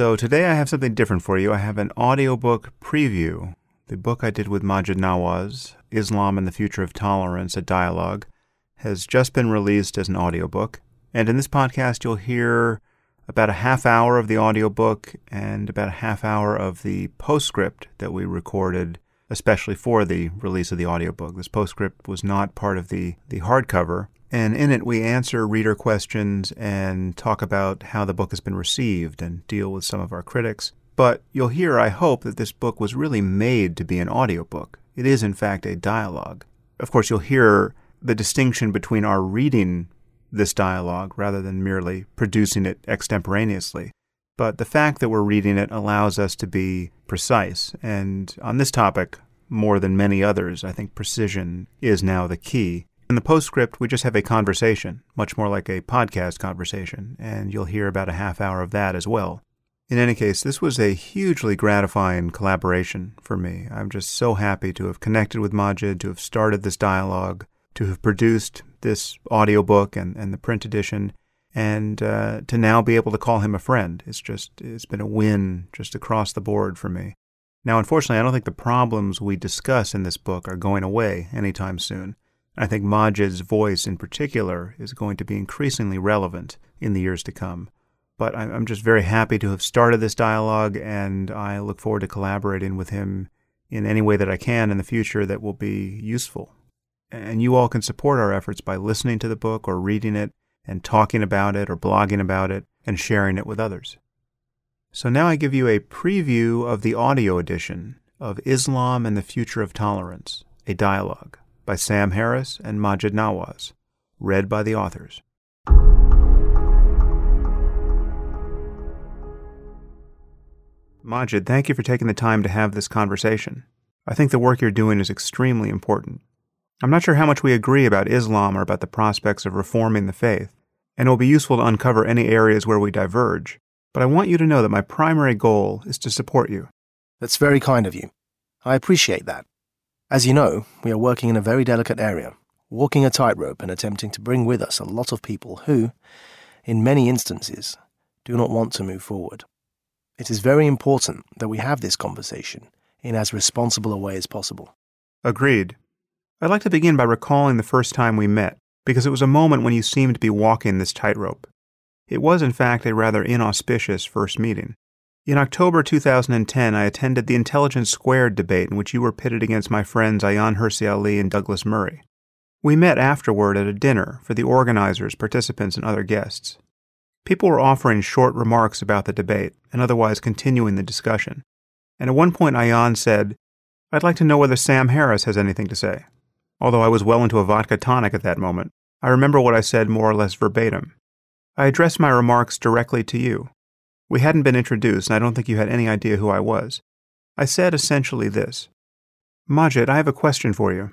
So today I have something different for you. I have an audiobook preview. The book I did with Maajid Nawaz, Islam and the Future of Tolerance, a dialogue, has just been released as an audiobook. And in this podcast, you'll hear about a half hour of the audiobook and about a half hour of the postscript that we recorded especially for the release of the audiobook. This postscript was not part of the, the hardcover, and in it we answer reader questions and talk about how the book has been received and deal with some of our critics. But you'll hear, I hope, that this book was really made to be an audiobook. It is, in fact, a dialogue. Of course, you'll hear the distinction between our reading this dialogue rather than merely producing it extemporaneously. But the fact that we're reading it allows us to be precise. And on this topic, more than many others, I think precision is now the key. In the postscript, we just have a conversation, much more like a podcast conversation, and you'll hear about a half hour of that as well. In any case, this was a hugely gratifying collaboration for me. I'm just so happy to have connected with Maajid, to have started this dialogue, to have produced this audiobook and, and the print edition, and uh, to now be able to call him a friend. It's just, it's been a win just across the board for me. Now, unfortunately, I don't think the problems we discuss in this book are going away anytime soon. I think Maajid's voice in particular is going to be increasingly relevant in the years to come. But I'm just very happy to have started this dialogue, and I look forward to collaborating with him in any way that I can in the future that will be useful and you all can support our efforts by listening to the book or reading it and talking about it or blogging about it and sharing it with others. So now I give you a preview of the audio edition of Islam and the Future of Tolerance, a dialogue by Sam Harris and Maajid Nawaz, read by the authors. Maajid, thank you for taking the time to have this conversation. I think the work you're doing is extremely important. I'm not sure how much we agree about Islam or about the prospects of reforming the faith, and it will be useful to uncover any areas where we diverge. But I want you to know that my primary goal is to support you. That's very kind of you. I appreciate that. As you know, we are working in a very delicate area, walking a tightrope and attempting to bring with us a lot of people who, in many instances, do not want to move forward. It is very important that we have this conversation in as responsible a way as possible. Agreed. I'd like to begin by recalling the first time we met, because it was a moment when you seemed to be walking this tightrope. It was, in fact, a rather inauspicious first meeting. In October 2010, I attended the Intelligence Squared debate in which you were pitted against my friends Ayaan Hirsi Ali and Douglas Murray. We met afterward at a dinner for the organizers, participants, and other guests. People were offering short remarks about the debate and otherwise continuing the discussion. And at one point, Ayaan said, I'd like to know whether Sam Harris has anything to say. Although I was well into a vodka tonic at that moment, I remember what I said more or less verbatim. I addressed my remarks directly to you. We hadn't been introduced, and I don't think you had any idea who I was. I said essentially this Maajid, I have a question for you.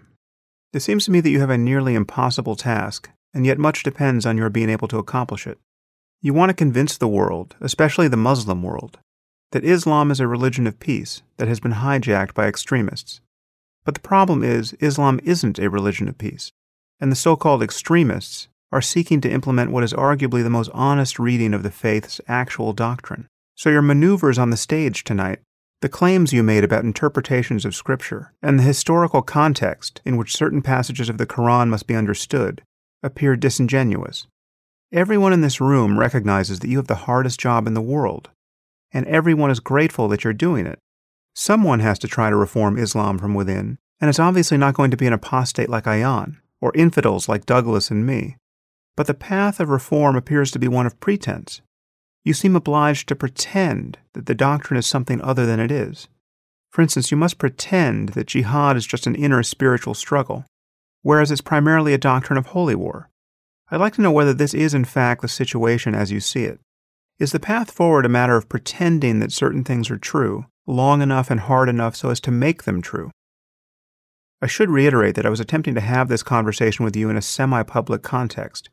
It seems to me that you have a nearly impossible task, and yet much depends on your being able to accomplish it. You want to convince the world, especially the Muslim world, that Islam is a religion of peace that has been hijacked by extremists. But the problem is, Islam isn't a religion of peace, and the so called extremists are seeking to implement what is arguably the most honest reading of the faith's actual doctrine. So your maneuvers on the stage tonight, the claims you made about interpretations of Scripture, and the historical context in which certain passages of the Quran must be understood, appear disingenuous. Everyone in this room recognizes that you have the hardest job in the world, and everyone is grateful that you're doing it. Someone has to try to reform Islam from within, and it's obviously not going to be an apostate like Ayaan, or infidels like Douglas and me. But the path of reform appears to be one of pretense. You seem obliged to pretend that the doctrine is something other than it is. For instance, you must pretend that jihad is just an inner spiritual struggle, whereas it's primarily a doctrine of holy war. I'd like to know whether this is in fact the situation as you see it. Is the path forward a matter of pretending that certain things are true, long enough and hard enough so as to make them true. I should reiterate that I was attempting to have this conversation with you in a semi public context.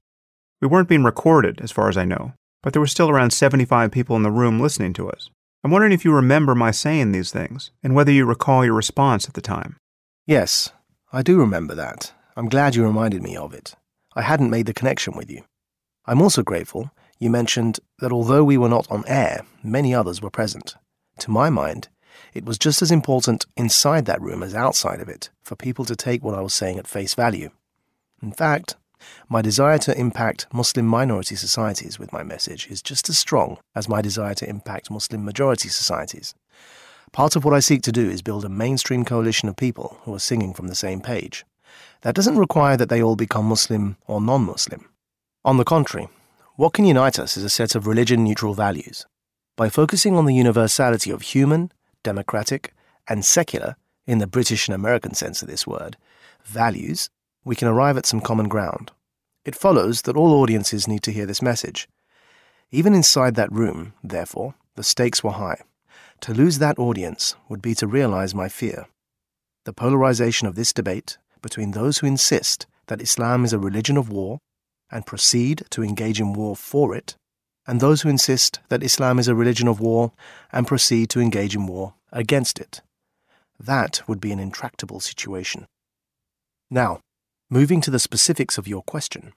We weren't being recorded, as far as I know, but there were still around 75 people in the room listening to us. I'm wondering if you remember my saying these things, and whether you recall your response at the time. Yes, I do remember that. I'm glad you reminded me of it. I hadn't made the connection with you. I'm also grateful you mentioned that although we were not on air, many others were present. To my mind, it was just as important inside that room as outside of it for people to take what I was saying at face value. In fact, my desire to impact Muslim minority societies with my message is just as strong as my desire to impact Muslim majority societies. Part of what I seek to do is build a mainstream coalition of people who are singing from the same page. That doesn't require that they all become Muslim or non Muslim. On the contrary, what can unite us is a set of religion neutral values. By focusing on the universality of human, democratic, and secular, in the British and American sense of this word, values, we can arrive at some common ground. It follows that all audiences need to hear this message. Even inside that room, therefore, the stakes were high. To lose that audience would be to realize my fear. The polarization of this debate between those who insist that Islam is a religion of war and proceed to engage in war for it, and those who insist that Islam is a religion of war and proceed to engage in war against it. That would be an intractable situation. Now, moving to the specifics of your question,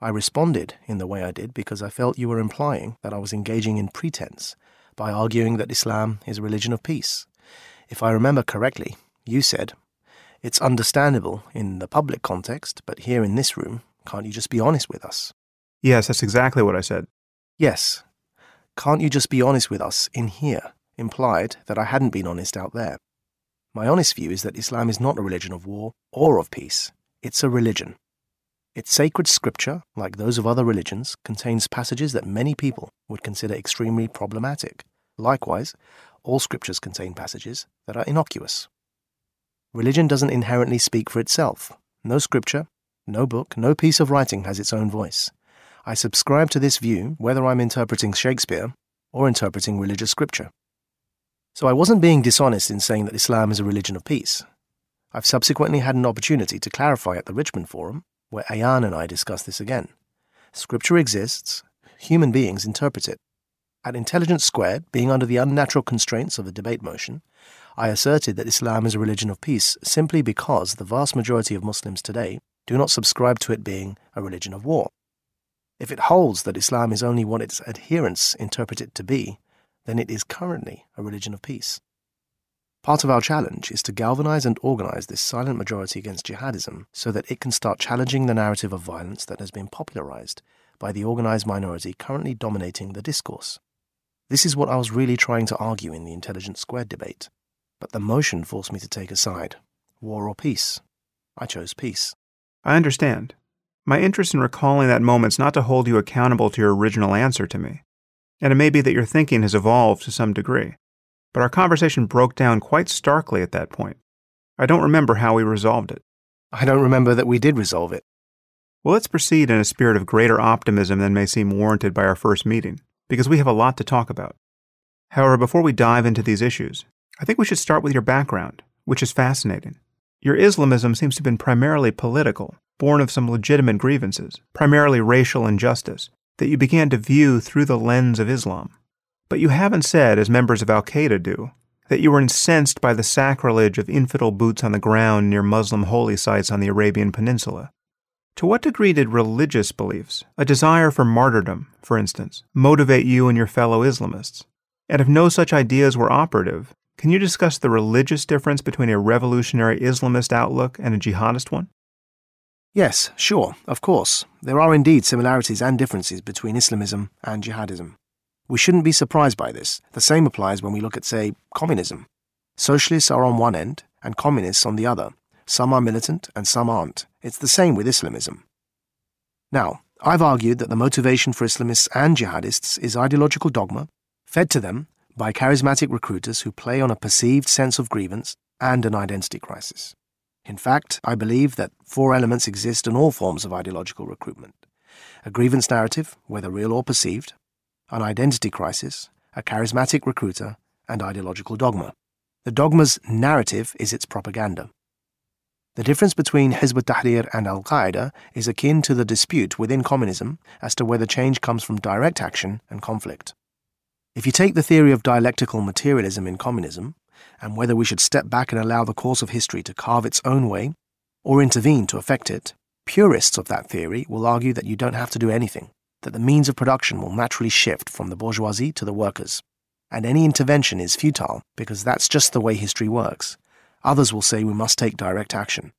I responded in the way I did because I felt you were implying that I was engaging in pretense by arguing that Islam is a religion of peace. If I remember correctly, you said, It's understandable in the public context, but here in this room, can't you just be honest with us? Yes, that's exactly what I said. Yes. Can't you just be honest with us in here? implied that I hadn't been honest out there. My honest view is that Islam is not a religion of war or of peace. It's a religion. Its sacred scripture, like those of other religions, contains passages that many people would consider extremely problematic. Likewise, all scriptures contain passages that are innocuous. Religion doesn't inherently speak for itself. No scripture, no book, no piece of writing has its own voice. I subscribe to this view whether I'm interpreting Shakespeare or interpreting religious scripture. So I wasn't being dishonest in saying that Islam is a religion of peace. I've subsequently had an opportunity to clarify at the Richmond Forum, where Ayaan and I discussed this again. Scripture exists, human beings interpret it. At Intelligence Squared, being under the unnatural constraints of a debate motion, I asserted that Islam is a religion of peace simply because the vast majority of Muslims today do not subscribe to it being a religion of war. If it holds that Islam is only what its adherents interpret it to be, then it is currently a religion of peace. Part of our challenge is to galvanize and organize this silent majority against jihadism so that it can start challenging the narrative of violence that has been popularized by the organized minority currently dominating the discourse. This is what I was really trying to argue in the Intelligence Squared debate. But the motion forced me to take a side war or peace. I chose peace. I understand. My interest in recalling that moment is not to hold you accountable to your original answer to me. And it may be that your thinking has evolved to some degree. But our conversation broke down quite starkly at that point. I don't remember how we resolved it. I don't remember that we did resolve it. Well, let's proceed in a spirit of greater optimism than may seem warranted by our first meeting because we have a lot to talk about. However, before we dive into these issues, I think we should start with your background, which is fascinating. Your Islamism seems to have been primarily political, born of some legitimate grievances, primarily racial injustice, that you began to view through the lens of Islam. But you haven't said, as members of Al Qaeda do, that you were incensed by the sacrilege of infidel boots on the ground near Muslim holy sites on the Arabian Peninsula. To what degree did religious beliefs, a desire for martyrdom, for instance, motivate you and your fellow Islamists? And if no such ideas were operative, can you discuss the religious difference between a revolutionary Islamist outlook and a jihadist one? Yes, sure, of course. There are indeed similarities and differences between Islamism and jihadism. We shouldn't be surprised by this. The same applies when we look at, say, communism. Socialists are on one end and communists on the other. Some are militant and some aren't. It's the same with Islamism. Now, I've argued that the motivation for Islamists and jihadists is ideological dogma, fed to them by charismatic recruiters who play on a perceived sense of grievance and an identity crisis. In fact, I believe that four elements exist in all forms of ideological recruitment a grievance narrative, whether real or perceived, an identity crisis, a charismatic recruiter, and ideological dogma. The dogma's narrative is its propaganda. The difference between Hizb ut-Tahrir and Al-Qaeda is akin to the dispute within communism as to whether change comes from direct action and conflict. If you take the theory of dialectical materialism in communism, and whether we should step back and allow the course of history to carve its own way, or intervene to affect it, purists of that theory will argue that you don't have to do anything. That the means of production will naturally shift from the bourgeoisie to the workers, and any intervention is futile because that's just the way history works. Others will say we must take direct action.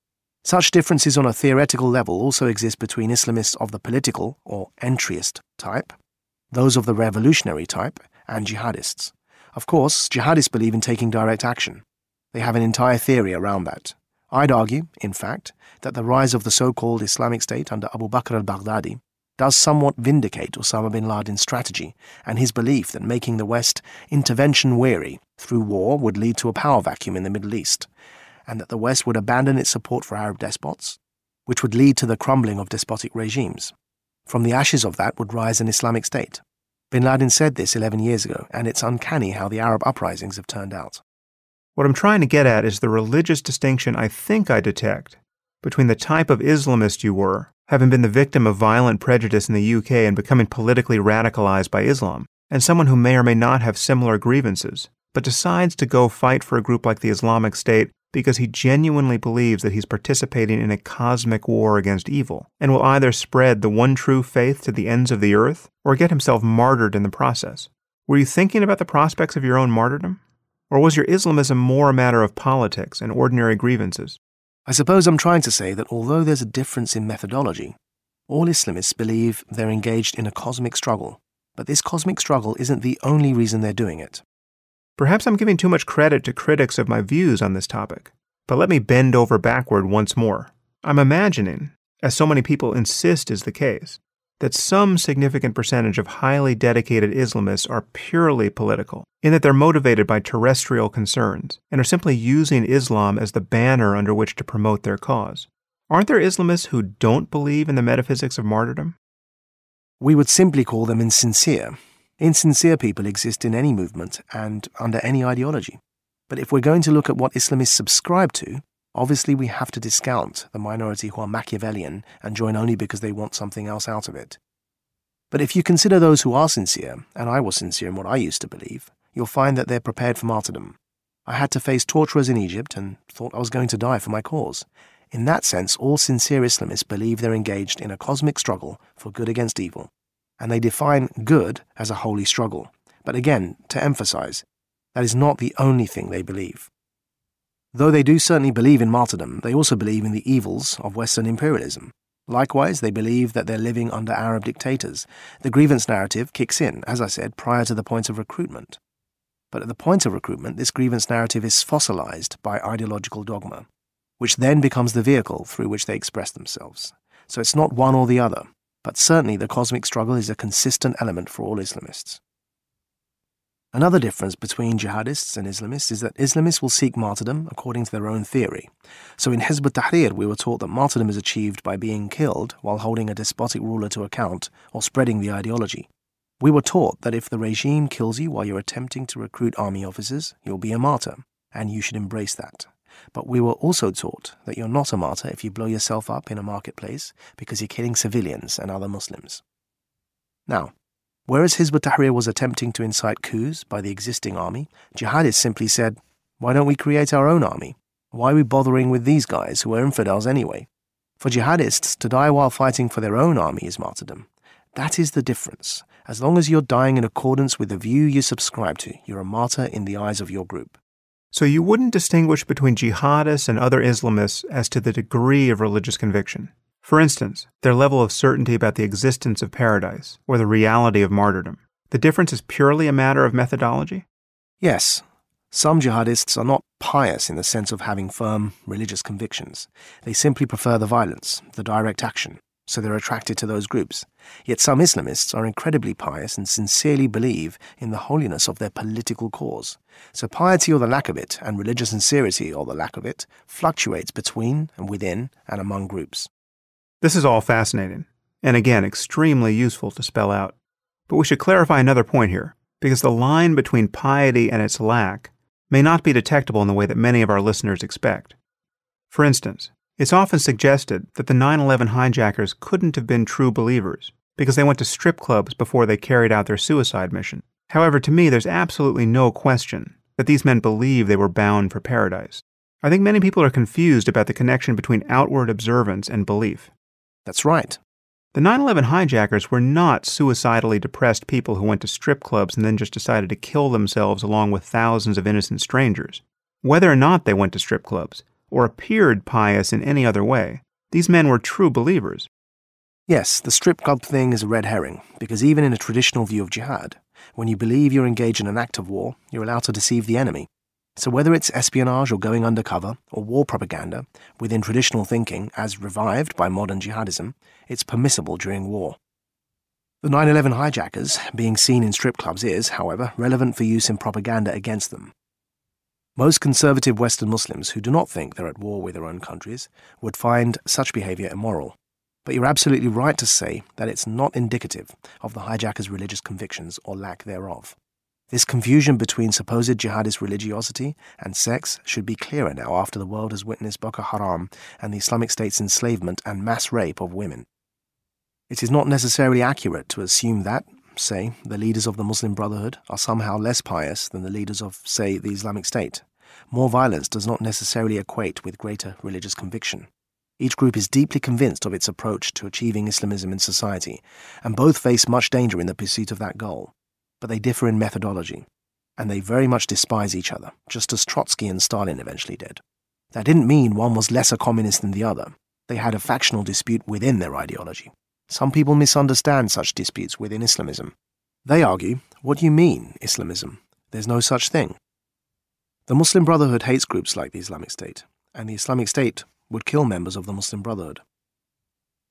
Such differences on a theoretical level also exist between Islamists of the political or entryist type, those of the revolutionary type, and jihadists. Of course, jihadists believe in taking direct action. They have an entire theory around that. I'd argue, in fact, that the rise of the so called Islamic State under Abu Bakr al Baghdadi does somewhat vindicate Osama bin Laden's strategy and his belief that making the West intervention weary through war would lead to a power vacuum in the Middle East, and that the West would abandon its support for Arab despots, which would lead to the crumbling of despotic regimes. From the ashes of that would rise an Islamic State. Bin Laden said this 11 years ago, and it's uncanny how the Arab uprisings have turned out. What I'm trying to get at is the religious distinction I think I detect between the type of Islamist you were having been the victim of violent prejudice in the UK and becoming politically radicalized by Islam, and someone who may or may not have similar grievances, but decides to go fight for a group like the Islamic State because he genuinely believes that he's participating in a cosmic war against evil, and will either spread the one true faith to the ends of the earth or get himself martyred in the process. Were you thinking about the prospects of your own martyrdom? Or was your Islamism more a matter of politics and ordinary grievances? I suppose I'm trying to say that although there's a difference in methodology, all Islamists believe they're engaged in a cosmic struggle, but this cosmic struggle isn't the only reason they're doing it. Perhaps I'm giving too much credit to critics of my views on this topic, but let me bend over backward once more. I'm imagining, as so many people insist is the case, that some significant percentage of highly dedicated Islamists are purely political, in that they're motivated by terrestrial concerns and are simply using Islam as the banner under which to promote their cause. Aren't there Islamists who don't believe in the metaphysics of martyrdom? We would simply call them insincere. Insincere people exist in any movement and under any ideology. But if we're going to look at what Islamists subscribe to, Obviously, we have to discount the minority who are Machiavellian and join only because they want something else out of it. But if you consider those who are sincere, and I was sincere in what I used to believe, you'll find that they're prepared for martyrdom. I had to face torturers in Egypt and thought I was going to die for my cause. In that sense, all sincere Islamists believe they're engaged in a cosmic struggle for good against evil, and they define good as a holy struggle. But again, to emphasize, that is not the only thing they believe. Though they do certainly believe in martyrdom, they also believe in the evils of Western imperialism. Likewise, they believe that they're living under Arab dictators. The grievance narrative kicks in, as I said, prior to the point of recruitment. But at the point of recruitment, this grievance narrative is fossilized by ideological dogma, which then becomes the vehicle through which they express themselves. So it's not one or the other, but certainly the cosmic struggle is a consistent element for all Islamists. Another difference between jihadists and Islamists is that Islamists will seek martyrdom according to their own theory. So in Hizb ut-Tahrir, we were taught that martyrdom is achieved by being killed while holding a despotic ruler to account or spreading the ideology. We were taught that if the regime kills you while you're attempting to recruit army officers, you'll be a martyr, and you should embrace that. But we were also taught that you're not a martyr if you blow yourself up in a marketplace because you're killing civilians and other Muslims. Now, Whereas Hizb ut-Tahrir was attempting to incite coups by the existing army, jihadists simply said, Why don't we create our own army? Why are we bothering with these guys who are infidels anyway? For jihadists, to die while fighting for their own army is martyrdom. That is the difference. As long as you're dying in accordance with the view you subscribe to, you're a martyr in the eyes of your group. So you wouldn't distinguish between jihadists and other Islamists as to the degree of religious conviction. For instance, their level of certainty about the existence of paradise or the reality of martyrdom. The difference is purely a matter of methodology? Yes. Some jihadists are not pious in the sense of having firm religious convictions. They simply prefer the violence, the direct action, so they're attracted to those groups. Yet some Islamists are incredibly pious and sincerely believe in the holiness of their political cause. So piety or the lack of it, and religious sincerity or the lack of it, fluctuates between and within and among groups. This is all fascinating, and again, extremely useful to spell out. But we should clarify another point here, because the line between piety and its lack may not be detectable in the way that many of our listeners expect. For instance, it's often suggested that the 9 11 hijackers couldn't have been true believers because they went to strip clubs before they carried out their suicide mission. However, to me, there's absolutely no question that these men believe they were bound for paradise. I think many people are confused about the connection between outward observance and belief. That's right. The 9 11 hijackers were not suicidally depressed people who went to strip clubs and then just decided to kill themselves along with thousands of innocent strangers. Whether or not they went to strip clubs, or appeared pious in any other way, these men were true believers. Yes, the strip club thing is a red herring, because even in a traditional view of jihad, when you believe you're engaged in an act of war, you're allowed to deceive the enemy. So whether it's espionage or going undercover or war propaganda, within traditional thinking, as revived by modern jihadism, it's permissible during war. The 9 11 hijackers being seen in strip clubs is, however, relevant for use in propaganda against them. Most conservative Western Muslims who do not think they're at war with their own countries would find such behavior immoral. But you're absolutely right to say that it's not indicative of the hijackers' religious convictions or lack thereof. This confusion between supposed jihadist religiosity and sex should be clearer now after the world has witnessed Boko Haram and the Islamic State's enslavement and mass rape of women. It is not necessarily accurate to assume that, say, the leaders of the Muslim Brotherhood are somehow less pious than the leaders of, say, the Islamic State. More violence does not necessarily equate with greater religious conviction. Each group is deeply convinced of its approach to achieving Islamism in society, and both face much danger in the pursuit of that goal but they differ in methodology, and they very much despise each other, just as Trotsky and Stalin eventually did. That didn't mean one was less a communist than the other. They had a factional dispute within their ideology. Some people misunderstand such disputes within Islamism. They argue, what do you mean, Islamism? There's no such thing. The Muslim Brotherhood hates groups like the Islamic State, and the Islamic State would kill members of the Muslim Brotherhood.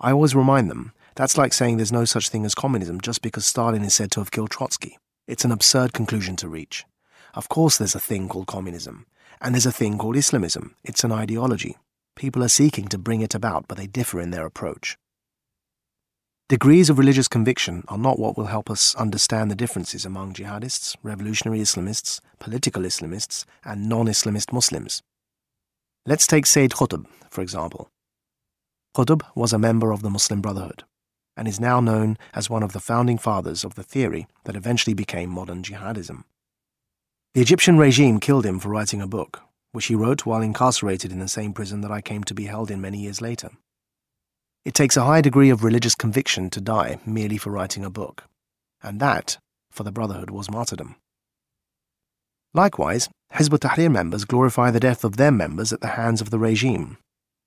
I always remind them that's like saying there's no such thing as communism just because Stalin is said to have killed Trotsky. It's an absurd conclusion to reach. Of course, there's a thing called communism, and there's a thing called Islamism. It's an ideology. People are seeking to bring it about, but they differ in their approach. Degrees of religious conviction are not what will help us understand the differences among jihadists, revolutionary Islamists, political Islamists, and non Islamist Muslims. Let's take Sayyid Qutb, for example. Qutb was a member of the Muslim Brotherhood and is now known as one of the founding fathers of the theory that eventually became modern jihadism. The Egyptian regime killed him for writing a book, which he wrote while incarcerated in the same prison that I came to be held in many years later. It takes a high degree of religious conviction to die merely for writing a book, and that, for the Brotherhood, was martyrdom. Likewise, Hizb ut-Tahrir members glorify the death of their members at the hands of the regime,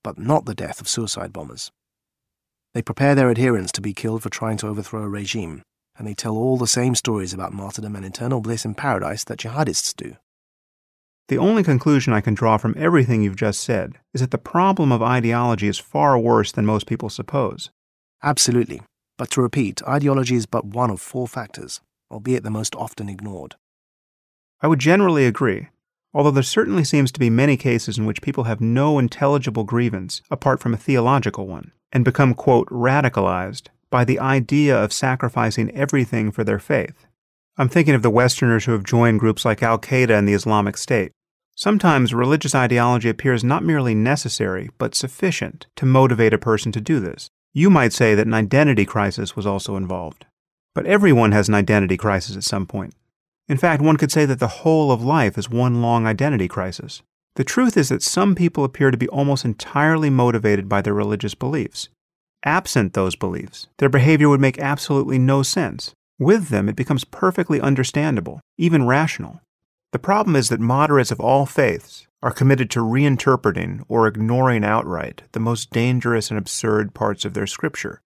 but not the death of suicide bombers. They prepare their adherents to be killed for trying to overthrow a regime, and they tell all the same stories about martyrdom and eternal bliss in paradise that jihadists do. The only conclusion I can draw from everything you've just said is that the problem of ideology is far worse than most people suppose. Absolutely. But to repeat, ideology is but one of four factors, albeit the most often ignored. I would generally agree, although there certainly seems to be many cases in which people have no intelligible grievance apart from a theological one and become, quote, radicalized by the idea of sacrificing everything for their faith. I'm thinking of the Westerners who have joined groups like Al Qaeda and the Islamic State. Sometimes religious ideology appears not merely necessary, but sufficient to motivate a person to do this. You might say that an identity crisis was also involved. But everyone has an identity crisis at some point. In fact, one could say that the whole of life is one long identity crisis. The truth is that some people appear to be almost entirely motivated by their religious beliefs. Absent those beliefs, their behavior would make absolutely no sense. With them, it becomes perfectly understandable, even rational. The problem is that moderates of all faiths are committed to reinterpreting or ignoring outright the most dangerous and absurd parts of their scripture.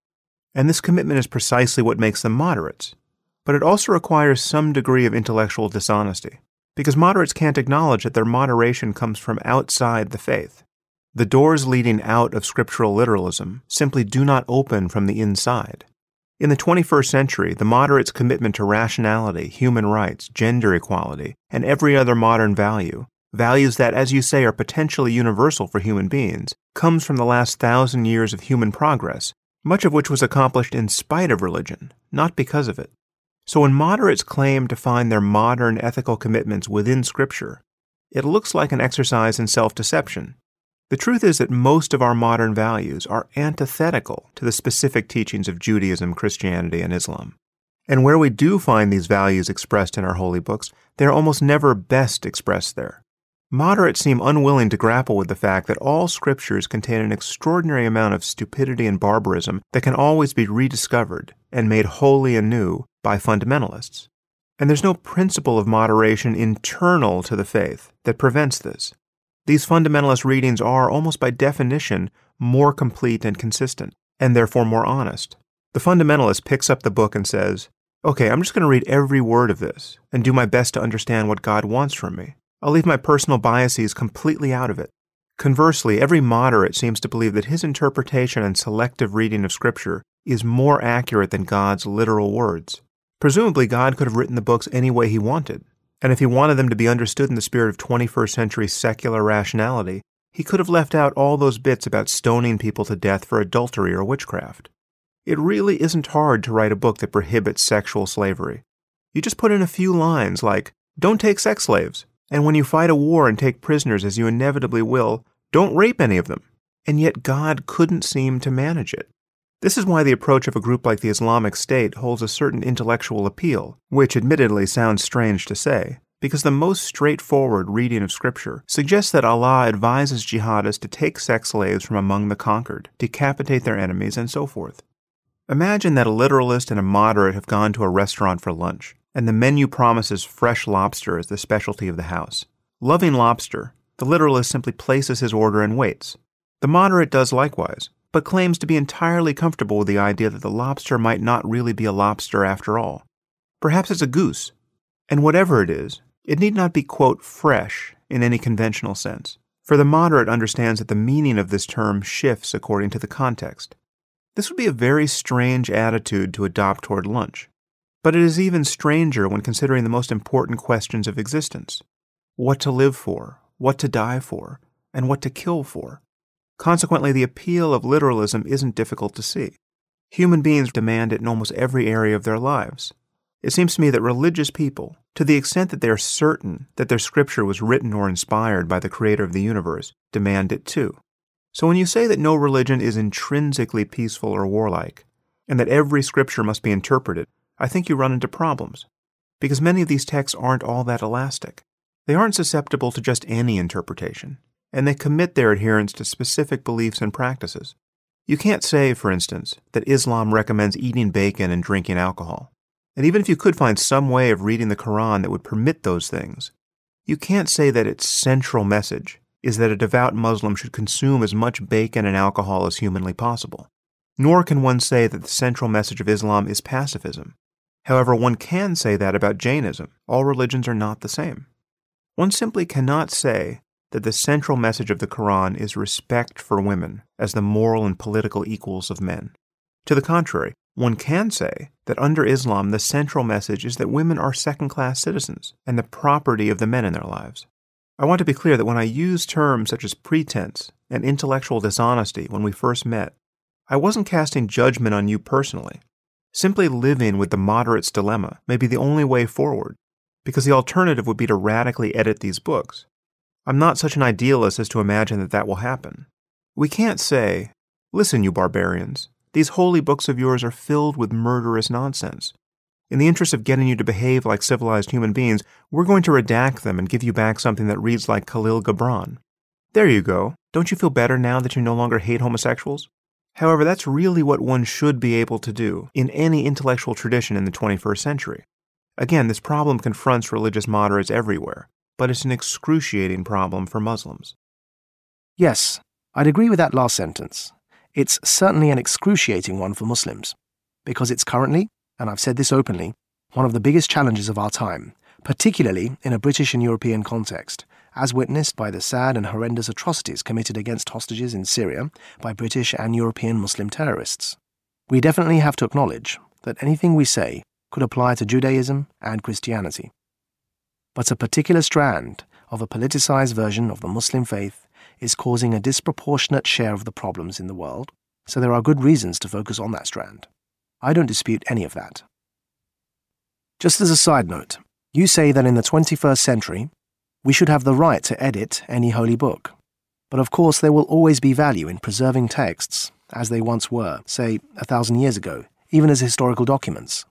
And this commitment is precisely what makes them moderates. But it also requires some degree of intellectual dishonesty because moderates can't acknowledge that their moderation comes from outside the faith. The doors leading out of scriptural literalism simply do not open from the inside. In the 21st century, the moderates' commitment to rationality, human rights, gender equality, and every other modern value, values that, as you say, are potentially universal for human beings, comes from the last thousand years of human progress, much of which was accomplished in spite of religion, not because of it. So when moderates claim to find their modern ethical commitments within Scripture, it looks like an exercise in self deception. The truth is that most of our modern values are antithetical to the specific teachings of Judaism, Christianity, and Islam. And where we do find these values expressed in our holy books, they are almost never best expressed there. Moderates seem unwilling to grapple with the fact that all scriptures contain an extraordinary amount of stupidity and barbarism that can always be rediscovered and made wholly anew by fundamentalists. And there's no principle of moderation internal to the faith that prevents this. These fundamentalist readings are, almost by definition, more complete and consistent, and therefore more honest. The fundamentalist picks up the book and says, Okay, I'm just going to read every word of this and do my best to understand what God wants from me. I'll leave my personal biases completely out of it. Conversely, every moderate seems to believe that his interpretation and selective reading of Scripture is more accurate than God's literal words. Presumably, God could have written the books any way he wanted, and if he wanted them to be understood in the spirit of 21st century secular rationality, he could have left out all those bits about stoning people to death for adultery or witchcraft. It really isn't hard to write a book that prohibits sexual slavery. You just put in a few lines like, don't take sex slaves, and when you fight a war and take prisoners, as you inevitably will, don't rape any of them. And yet God couldn't seem to manage it. This is why the approach of a group like the Islamic State holds a certain intellectual appeal, which admittedly sounds strange to say, because the most straightforward reading of Scripture suggests that Allah advises jihadists to take sex slaves from among the conquered, decapitate their enemies, and so forth. Imagine that a literalist and a moderate have gone to a restaurant for lunch and the menu promises fresh lobster as the specialty of the house. Loving lobster, the literalist simply places his order and waits. The moderate does likewise, but claims to be entirely comfortable with the idea that the lobster might not really be a lobster after all. Perhaps it's a goose. And whatever it is, it need not be, quote, fresh in any conventional sense, for the moderate understands that the meaning of this term shifts according to the context. This would be a very strange attitude to adopt toward lunch. But it is even stranger when considering the most important questions of existence what to live for, what to die for, and what to kill for. Consequently, the appeal of literalism isn't difficult to see. Human beings demand it in almost every area of their lives. It seems to me that religious people, to the extent that they are certain that their scripture was written or inspired by the creator of the universe, demand it too. So when you say that no religion is intrinsically peaceful or warlike, and that every scripture must be interpreted I think you run into problems, because many of these texts aren't all that elastic. They aren't susceptible to just any interpretation, and they commit their adherents to specific beliefs and practices. You can't say, for instance, that Islam recommends eating bacon and drinking alcohol. And even if you could find some way of reading the Quran that would permit those things, you can't say that its central message is that a devout Muslim should consume as much bacon and alcohol as humanly possible. Nor can one say that the central message of Islam is pacifism, However, one can say that about Jainism. All religions are not the same. One simply cannot say that the central message of the Quran is respect for women as the moral and political equals of men. To the contrary, one can say that under Islam the central message is that women are second class citizens and the property of the men in their lives. I want to be clear that when I use terms such as pretense and intellectual dishonesty when we first met, I wasn't casting judgment on you personally. Simply living with the moderate's dilemma may be the only way forward, because the alternative would be to radically edit these books. I'm not such an idealist as to imagine that that will happen. We can't say, Listen, you barbarians, these holy books of yours are filled with murderous nonsense. In the interest of getting you to behave like civilized human beings, we're going to redact them and give you back something that reads like Khalil Gibran. There you go. Don't you feel better now that you no longer hate homosexuals? However, that's really what one should be able to do in any intellectual tradition in the 21st century. Again, this problem confronts religious moderates everywhere, but it's an excruciating problem for Muslims. Yes, I'd agree with that last sentence. It's certainly an excruciating one for Muslims, because it's currently, and I've said this openly, one of the biggest challenges of our time, particularly in a British and European context, as witnessed by the sad and horrendous atrocities committed against hostages in Syria by British and European Muslim terrorists. We definitely have to acknowledge that anything we say could apply to Judaism and Christianity. But a particular strand of a politicized version of the Muslim faith is causing a disproportionate share of the problems in the world, so there are good reasons to focus on that strand. I don't dispute any of that. Just as a side note, you say that in the 21st century, we should have the right to edit any holy book. But of course, there will always be value in preserving texts as they once were, say, a thousand years ago, even as historical documents.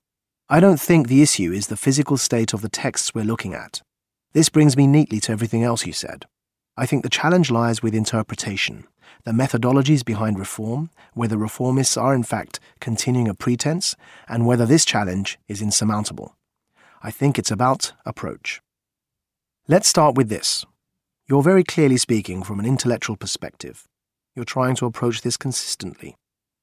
I don't think the issue is the physical state of the texts we're looking at. This brings me neatly to everything else you said. I think the challenge lies with interpretation, the methodologies behind reform, whether reformists are in fact continuing a pretense, and whether this challenge is insurmountable. I think it's about approach. Let's start with this. You're very clearly speaking from an intellectual perspective. You're trying to approach this consistently.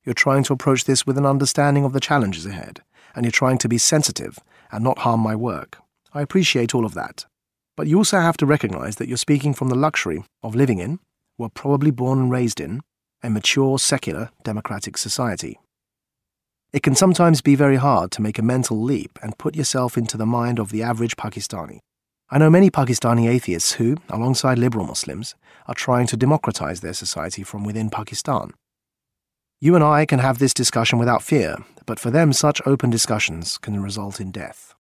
You're trying to approach this with an understanding of the challenges ahead, and you're trying to be sensitive and not harm my work. I appreciate all of that. But you also have to recognize that you're speaking from the luxury of living in, were probably born and raised in, a mature, secular, democratic society. It can sometimes be very hard to make a mental leap and put yourself into the mind of the average Pakistani. I know many Pakistani atheists who, alongside liberal Muslims, are trying to democratize their society from within Pakistan. You and I can have this discussion without fear, but for them, such open discussions can result in death.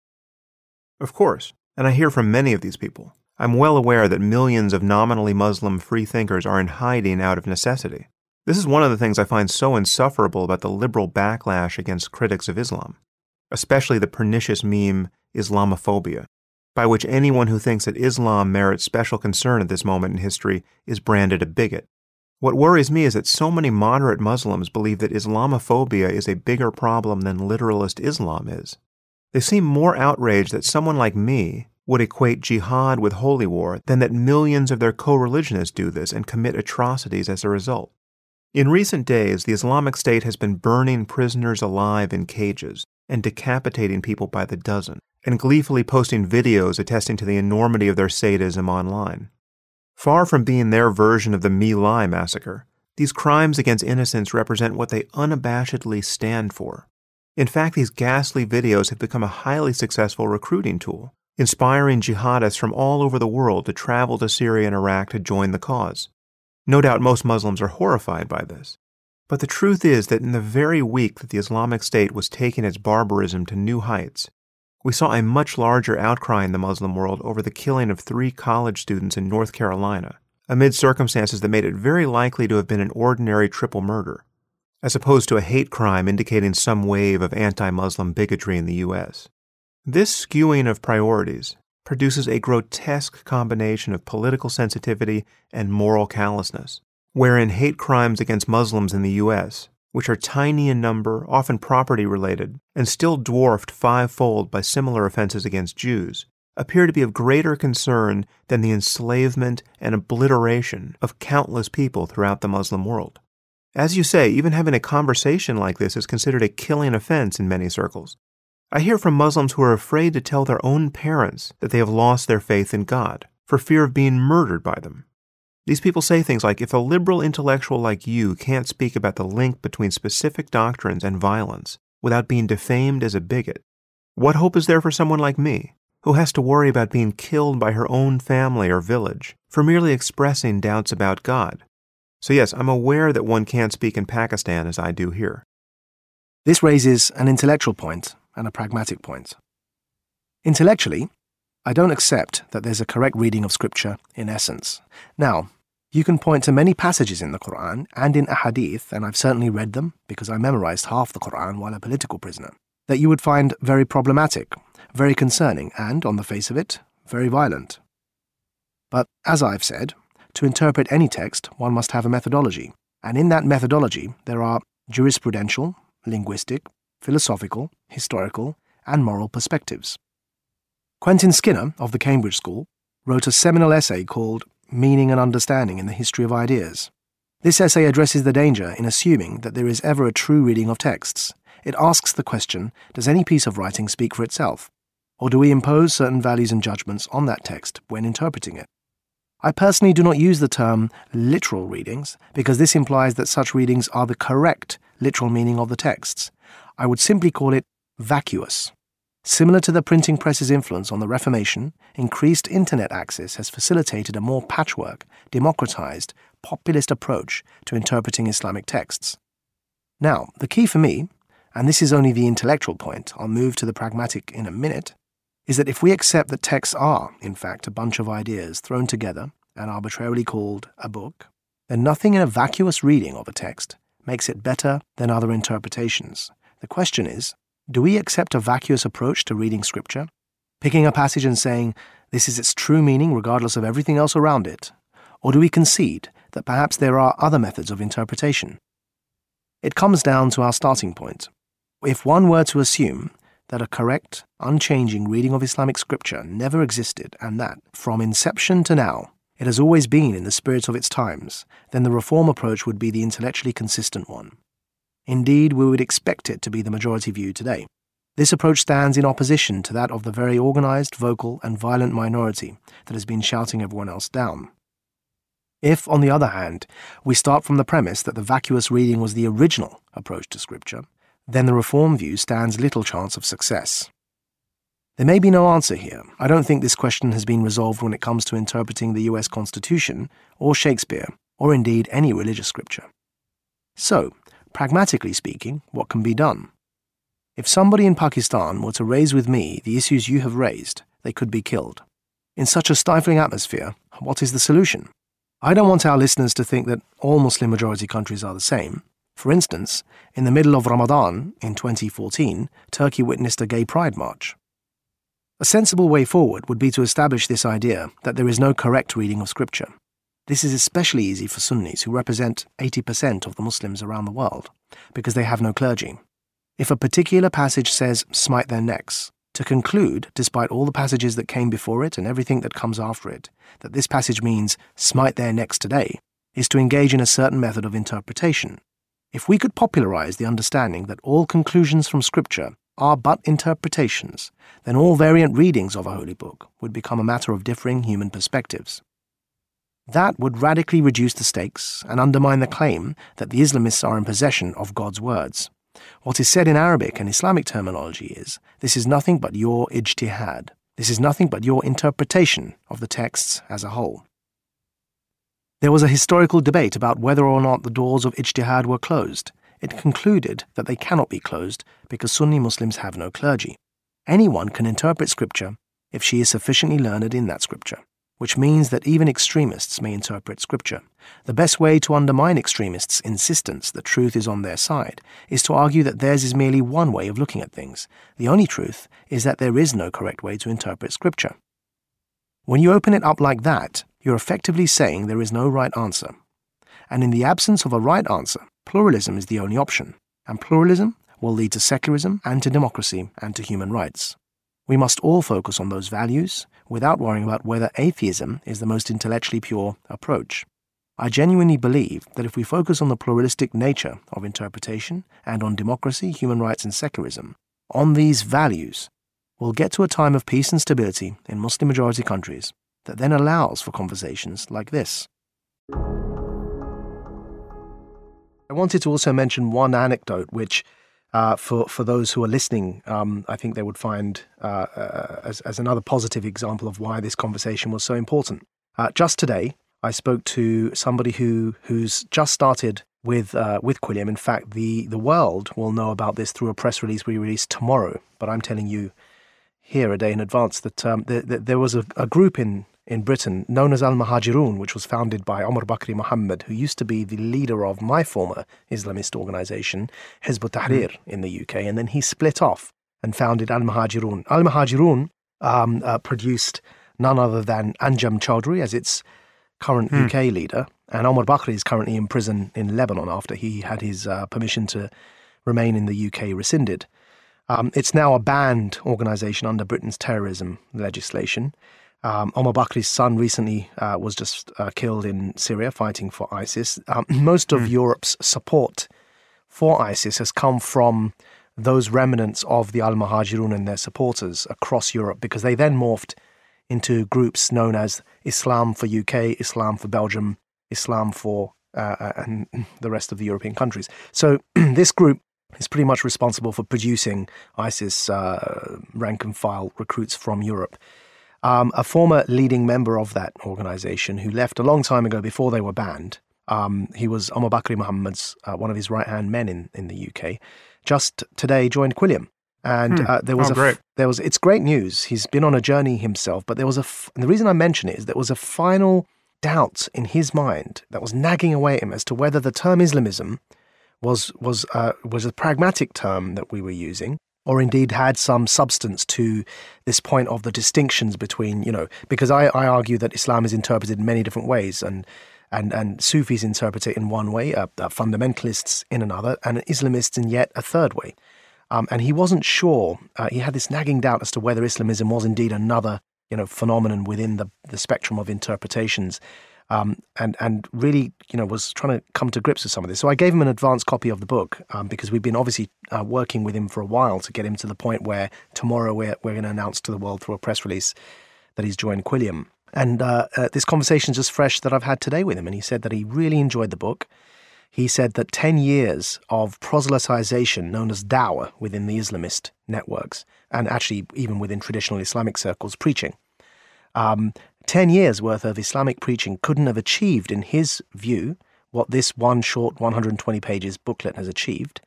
Of course, and I hear from many of these people. I'm well aware that millions of nominally Muslim freethinkers are in hiding out of necessity. This is one of the things I find so insufferable about the liberal backlash against critics of Islam, especially the pernicious meme Islamophobia, by which anyone who thinks that Islam merits special concern at this moment in history is branded a bigot. What worries me is that so many moderate Muslims believe that Islamophobia is a bigger problem than literalist Islam is. They seem more outraged that someone like me would equate jihad with holy war than that millions of their co religionists do this and commit atrocities as a result. In recent days, the Islamic State has been burning prisoners alive in cages and decapitating people by the dozen and gleefully posting videos attesting to the enormity of their sadism online. Far from being their version of the My Lai massacre, these crimes against innocents represent what they unabashedly stand for. In fact, these ghastly videos have become a highly successful recruiting tool, inspiring jihadists from all over the world to travel to Syria and Iraq to join the cause. No doubt most Muslims are horrified by this. But the truth is that in the very week that the Islamic State was taking its barbarism to new heights, we saw a much larger outcry in the Muslim world over the killing of three college students in North Carolina, amid circumstances that made it very likely to have been an ordinary triple murder, as opposed to a hate crime indicating some wave of anti Muslim bigotry in the U.S. This skewing of priorities produces a grotesque combination of political sensitivity and moral callousness, wherein hate crimes against Muslims in the U.S which are tiny in number, often property related, and still dwarfed fivefold by similar offenses against Jews, appear to be of greater concern than the enslavement and obliteration of countless people throughout the Muslim world. As you say, even having a conversation like this is considered a killing offense in many circles. I hear from Muslims who are afraid to tell their own parents that they have lost their faith in God, for fear of being murdered by them. These people say things like if a liberal intellectual like you can't speak about the link between specific doctrines and violence without being defamed as a bigot, what hope is there for someone like me, who has to worry about being killed by her own family or village for merely expressing doubts about God? So, yes, I'm aware that one can't speak in Pakistan as I do here. This raises an intellectual point and a pragmatic point. Intellectually, I don't accept that there's a correct reading of Scripture in essence. Now, you can point to many passages in the Quran and in Ahadith, and I've certainly read them because I memorized half the Quran while a political prisoner, that you would find very problematic, very concerning, and, on the face of it, very violent. But, as I've said, to interpret any text, one must have a methodology, and in that methodology there are jurisprudential, linguistic, philosophical, historical, and moral perspectives. Quentin Skinner of the Cambridge School wrote a seminal essay called Meaning and Understanding in the History of Ideas. This essay addresses the danger in assuming that there is ever a true reading of texts. It asks the question Does any piece of writing speak for itself? Or do we impose certain values and judgments on that text when interpreting it? I personally do not use the term literal readings because this implies that such readings are the correct literal meaning of the texts. I would simply call it vacuous. Similar to the printing press's influence on the Reformation, increased internet access has facilitated a more patchwork, democratized, populist approach to interpreting Islamic texts. Now, the key for me, and this is only the intellectual point, I'll move to the pragmatic in a minute, is that if we accept that texts are, in fact, a bunch of ideas thrown together and arbitrarily called a book, then nothing in a vacuous reading of a text makes it better than other interpretations. The question is do we accept a vacuous approach to reading Scripture, picking a passage and saying, this is its true meaning regardless of everything else around it? Or do we concede that perhaps there are other methods of interpretation? It comes down to our starting point. If one were to assume that a correct, unchanging reading of Islamic scripture never existed and that, from inception to now, it has always been in the spirit of its times, then the reform approach would be the intellectually consistent one. Indeed, we would expect it to be the majority view today. This approach stands in opposition to that of the very organized, vocal, and violent minority that has been shouting everyone else down. If, on the other hand, we start from the premise that the vacuous reading was the original approach to Scripture, then the Reform view stands little chance of success. There may be no answer here. I don't think this question has been resolved when it comes to interpreting the US Constitution, or Shakespeare, or indeed any religious scripture. So, pragmatically speaking, what can be done? If somebody in Pakistan were to raise with me the issues you have raised, they could be killed. In such a stifling atmosphere, what is the solution? I don't want our listeners to think that all Muslim majority countries are the same. For instance, in the middle of Ramadan in 2014, Turkey witnessed a gay pride march. A sensible way forward would be to establish this idea that there is no correct reading of Scripture. This is especially easy for Sunnis, who represent 80% of the Muslims around the world, because they have no clergy. If a particular passage says, smite their necks, to conclude, despite all the passages that came before it and everything that comes after it, that this passage means smite their necks today, is to engage in a certain method of interpretation. If we could popularize the understanding that all conclusions from Scripture are but interpretations, then all variant readings of a holy book would become a matter of differing human perspectives. That would radically reduce the stakes and undermine the claim that the Islamists are in possession of God's words. What is said in Arabic and Islamic terminology is this is nothing but your ijtihad. This is nothing but your interpretation of the texts as a whole. There was a historical debate about whether or not the doors of ijtihad were closed. It concluded that they cannot be closed because Sunni Muslims have no clergy. Anyone can interpret scripture if she is sufficiently learned in that scripture which means that even extremists may interpret Scripture. The best way to undermine extremists' insistence that truth is on their side is to argue that theirs is merely one way of looking at things. The only truth is that there is no correct way to interpret Scripture. When you open it up like that, you're effectively saying there is no right answer. And in the absence of a right answer, pluralism is the only option. And pluralism will lead to secularism and to democracy and to human rights. We must all focus on those values without worrying about whether atheism is the most intellectually pure approach. I genuinely believe that if we focus on the pluralistic nature of interpretation and on democracy, human rights, and secularism, on these values, we'll get to a time of peace and stability in Muslim majority countries that then allows for conversations like this. I wanted to also mention one anecdote which uh, for for those who are listening, um, I think they would find uh, uh, as as another positive example of why this conversation was so important. Uh, just today, I spoke to somebody who who's just started with uh, with Quilliam. In fact, the the world will know about this through a press release we release tomorrow. But I'm telling you here a day in advance that um, the, the, there was a, a group in in Britain known as Al Muhajirun, which was founded by Omar Bakri Muhammad, who used to be the leader of my former Islamist organization, Hizb ut Tahrir, mm. in the UK. And then he split off and founded Al Muhajirun. Al Muhajirun um, uh, produced none other than Anjem Choudary as its current mm. UK leader. And Omar Bakri is currently in prison in Lebanon after he had his uh, permission to remain in the UK rescinded. Um, it's now a banned organization under Britain's terrorism legislation. Um, Omar Bakri's son recently uh, was just uh, killed in Syria fighting for ISIS. Um, most of mm. Europe's support for ISIS has come from those remnants of the Al Muhajirun and their supporters across Europe because they then morphed into groups known as Islam for UK, Islam for Belgium, Islam for uh, uh and the rest of the European countries. So this group is pretty much responsible for producing ISIS uh, rank and file recruits from Europe. Um, a former leading member of that organization who left a long time ago before they were banned. Um, he was Omar Bakri Muhammad's, uh, one of his right hand men in, in the UK. Just today joined Quilliam. And hmm. uh, there was oh, a there was it's great news. He's been on a journey himself, but there was a the reason I mention it is there was a final doubt in his mind that was nagging away at him as to whether the term Islamism was was uh, was a pragmatic term that we were using, or indeed had some substance to this point of the distinctions between, you know, because I, I argue that Islam is interpreted in many different ways and and, and Sufis interpret it in one way, uh, uh, fundamentalists in another, and Islamists in yet a third way. Um, and he wasn't sure. Uh, he had this nagging doubt as to whether Islamism was indeed another, you know, phenomenon within the, the spectrum of interpretations um, and and really you know was trying to come to grips with some of this. So I gave him an advance copy of the book um, because we've been obviously uh, working with him for a while to get him to the point where tomorrow we're we're going to announce to the world through a press release that he's joined Quilliam. And uh, uh, this conversation is just fresh that I've had today with him, and he said that he really enjoyed the book. He said that 10 years of proselytization, known as dawah within the Islamist networks, and actually even within traditional Islamic circles, preaching, um, 10 years worth of Islamic preaching couldn't have achieved, in his view, what this one short 120 pages booklet has achieved.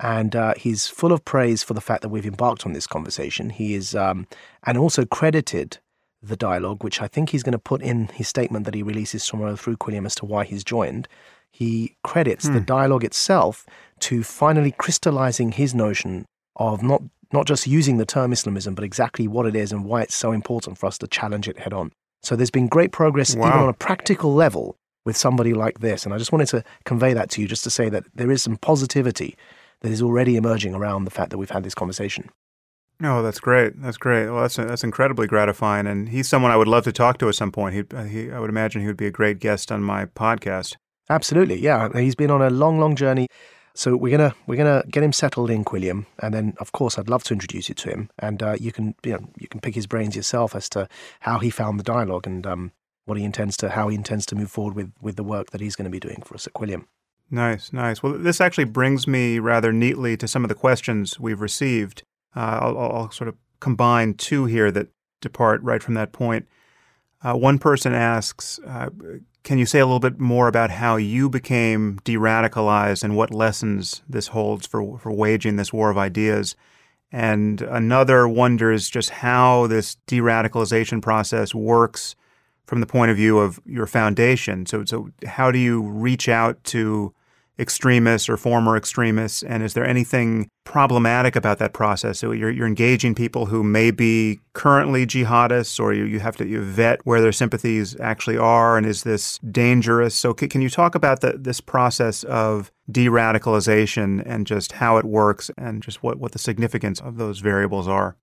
And uh, he's full of praise for the fact that we've embarked on this conversation. He is, um, and also credited the dialogue, which I think he's going to put in his statement that he releases tomorrow through Quilliam as to why he's joined. He credits hmm. the dialogue itself to finally crystallizing his notion of not not just using the term Islamism, but exactly what it is and why it's so important for us to challenge it head on. So there's been great progress wow. even on a practical level with somebody like this. And I just wanted to convey that to you just to say that there is some positivity that is already emerging around the fact that we've had this conversation. Oh, that's great. That's great. Well, that's that's incredibly gratifying, and he's someone I would love to talk to at some point. He, uh, he, I would imagine he would be a great guest on my podcast. Absolutely, yeah. He's been on a long, long journey. So we're gonna we're gonna get him settled in Quilliam, and then of course I'd love to introduce you to him, and uh, you can you know you can pick his brains yourself as to how he found the dialogue and um, what he intends to how he intends to move forward with with the work that he's going to be doing for us at Quilliam. Nice, nice. Well, this actually brings me rather neatly to some of the questions we've received. Uh, I'll, I'll, sort of combine two here that depart right from that point. Uh, one person asks, uh, can you say a little bit more about how you became de radicalized and what lessons this holds for, for waging this war of ideas? And another wonders just how this de radicalization process works from the point of view of your foundation. So, so how do you reach out to extremists or former extremists? And is there anything problematic about that process? So you're, you're engaging people who may be currently jihadists, or you, you have to you vet where their sympathies actually are, and is this dangerous? So c- can you talk about the, this process of de-radicalization and just how it works, and just what, what the significance of those variables are?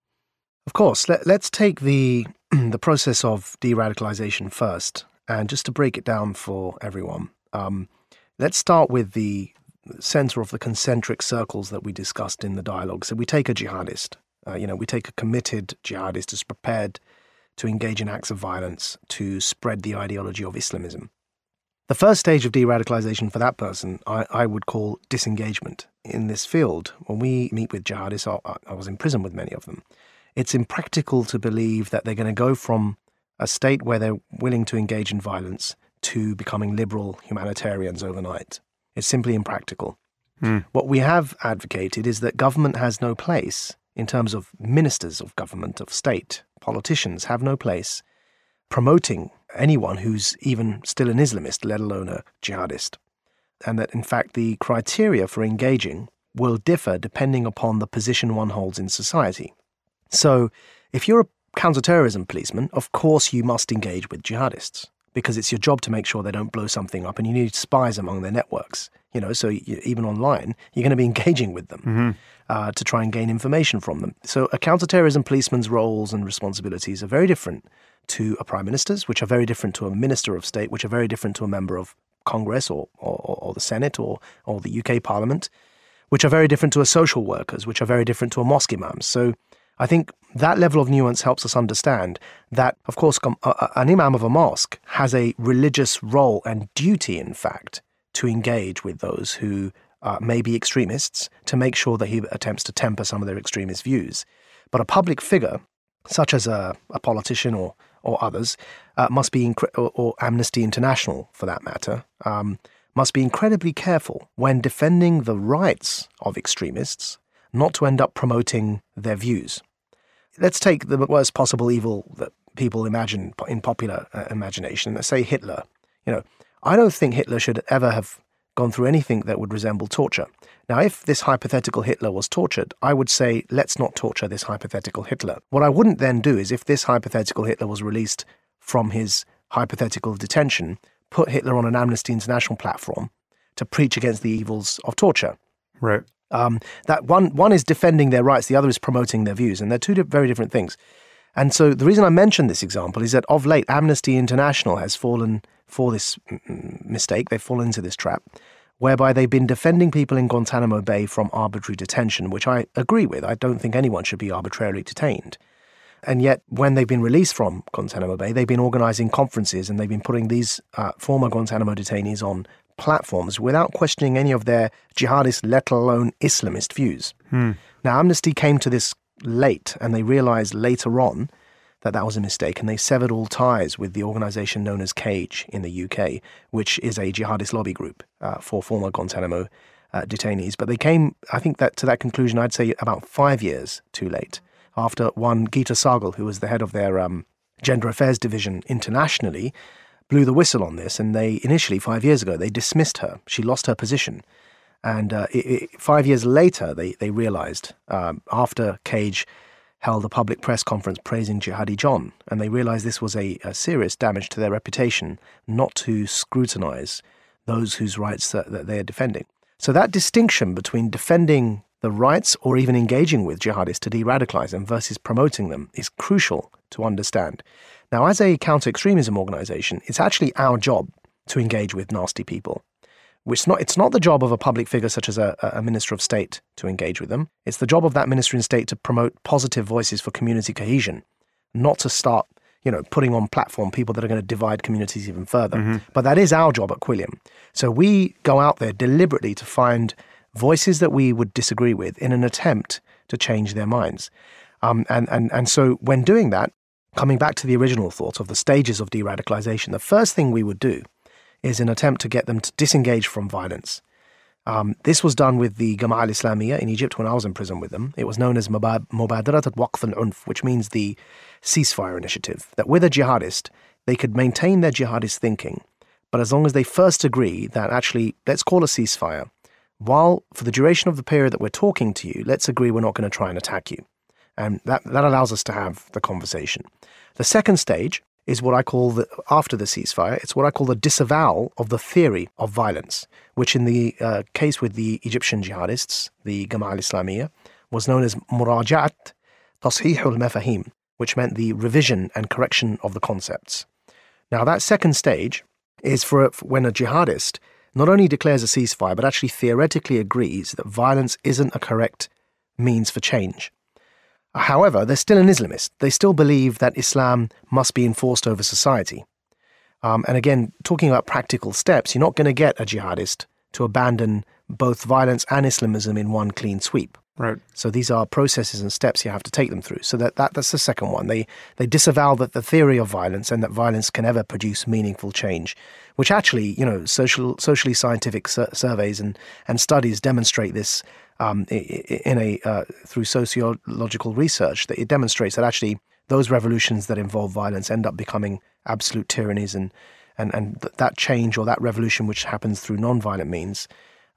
Of course. Let, let's take the the process of de-radicalization first, and just to break it down for everyone. Um, Let's start with the center of the concentric circles that we discussed in the dialogue. So we take a jihadist, uh, you know, we take a committed jihadist who's prepared to engage in acts of violence to spread the ideology of Islamism. The first stage of de radicalization for that person, I, I, would call disengagement. In this field, when we meet with jihadists, I, I was in prison with many of them, it's impractical to believe that they're going to go from a state where they're willing to engage in violence to becoming liberal humanitarians overnight. It's simply impractical. Mm. What we have advocated is that government has no place in terms of ministers of government, of state, politicians have no place promoting anyone who's even still an Islamist, let alone a jihadist. And that, in fact, the criteria for engaging will differ depending upon the position one holds in society. So, if you're a counterterrorism policeman, of course you must engage with jihadists because it's your job to make sure they don't blow something up and you need spies among their networks you know so you, even online you're going to be engaging with them mm-hmm. uh, to try and gain information from them so a counterterrorism policeman's roles and responsibilities are very different to a prime minister's which are very different to a minister of state which are very different to a member of congress or, or, or the senate or, or the uk parliament which are very different to a social worker's which are very different to a mosque imam's so I think that level of nuance helps us understand that, of course, an imam of a mosque has a religious role and duty, in fact, to engage with those who uh, may be extremists to make sure that he attempts to temper some of their extremist views. But a public figure, such as a, a politician or, or others, uh, must be, or, or, Amnesty International for that matter, um, must be incredibly careful when defending the rights of extremists not to end up promoting their views. Let's take the worst possible evil that people imagine in popular uh, imagination. Let's say Hitler. You know, I don't think Hitler should ever have gone through anything that would resemble torture. Now, if this hypothetical Hitler was tortured, I would say, let's not torture this hypothetical Hitler. What I wouldn't then do is, if this hypothetical Hitler was released from his hypothetical detention, put Hitler on an Amnesty International platform to preach against the evils of torture. Right. Um, that one one is defending their rights, the other is promoting their views, and they're two very different things. And so the reason I mention this example is that of late, Amnesty International has fallen for this mistake. They've fallen into this trap, whereby they've been defending people in Guantanamo Bay from arbitrary detention, which I agree with. I don't think anyone should be arbitrarily detained. And yet, when they've been released from Guantanamo Bay, they've been organizing conferences and they've been putting these uh, former Guantanamo detainees on platforms without questioning any of their jihadist, let alone Islamist views. Hmm. Now, Amnesty came to this late and they realized later on that that was a mistake and they severed all ties with the organization known as CAGE in the UK, which is a jihadist lobby group uh, for former Guantanamo uh, detainees. But they came, I think, that to that conclusion, I'd say about five years too late after one Gita Sahgal, who was the head of their um, gender affairs division internationally, blew the whistle on this. And they initially, five years ago, they dismissed her. She lost her position. And uh, it, it, five years later, they, they realized, um, after Cage held a public press conference praising Jihadi John, and they realized this was a, a serious damage to their reputation not to scrutinize those whose rights that, that they are defending. So that distinction between defending the rights or even engaging with jihadists to de radicalize them versus promoting them is crucial to understand. Now, as a counter extremism organization, it's actually our job to engage with nasty people. It's not, it's not the job of a public figure such as a, a minister of state to engage with them. It's the job of that minister in state to promote positive voices for community cohesion, not to start you know, putting on platform people that are going to divide communities even further. Mm-hmm. But that is our job at Quilliam. So we go out there deliberately to find voices that we would disagree with in an attempt to change their minds. Um, and, and, and so when doing that, coming back to the original thought of the stages of de radicalization, the first thing we would do is an attempt to get them to disengage from violence. Um, this was done with the Gama al Islamiyah in Egypt when I was in prison with them. It was known as Mubadarat al Waqf al Unf, which means the ceasefire initiative. That with a jihadist, they could maintain their jihadist thinking, but as long as they first agree that actually, let's call a ceasefire, while for the duration of the period that we're talking to you, let's agree we're not going to try and attack you. And that, that allows us to have the conversation. The second stage is what I call the, after the ceasefire, it's what I call the disavowal of the theory of violence, which in the uh, case with the Egyptian jihadists, the Gamal al was known as Muraja'at Tashih al Mafahim, which meant the revision and correction of the concepts. Now, that second stage is for when a jihadist not only declares a ceasefire, but actually theoretically agrees that violence isn't a correct means for change. However, they're still an Islamist. They still believe that Islam must be enforced over society. Um, and again, talking about practical steps, you're not going to get a jihadist to abandon both violence and Islamism in one clean sweep. Right. So these are processes and steps you have to take them through. So that, that that's the second one. They they disavow that the theory of violence and that violence can ever produce meaningful change, which actually you know social socially scientific sur- surveys and and studies demonstrate this um, in a uh, through sociological research that it demonstrates that actually those revolutions that involve violence end up becoming absolute tyrannies and and and th- that change or that revolution which happens through non-violent means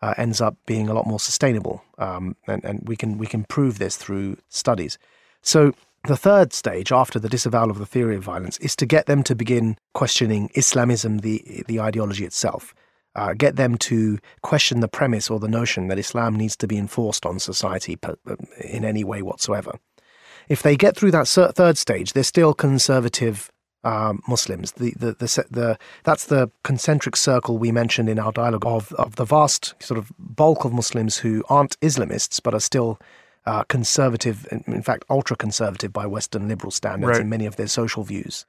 uh, ends up being a lot more sustainable. Um, and, and we can we can prove this through studies. So the third stage after the disavowal of the theory of violence is to get them to begin questioning Islamism, the the ideology itself. Uh, get them to question the premise or the notion that Islam needs to be enforced on society in any way whatsoever. If they get through that third stage, they're still conservative um, Muslims. The, the, the, the, that's the concentric circle we mentioned in our dialogue of, of the vast sort of bulk of Muslims who aren't Islamists but are still uh, conservative, in fact, ultra conservative by Western liberal standards right. in many of their social views.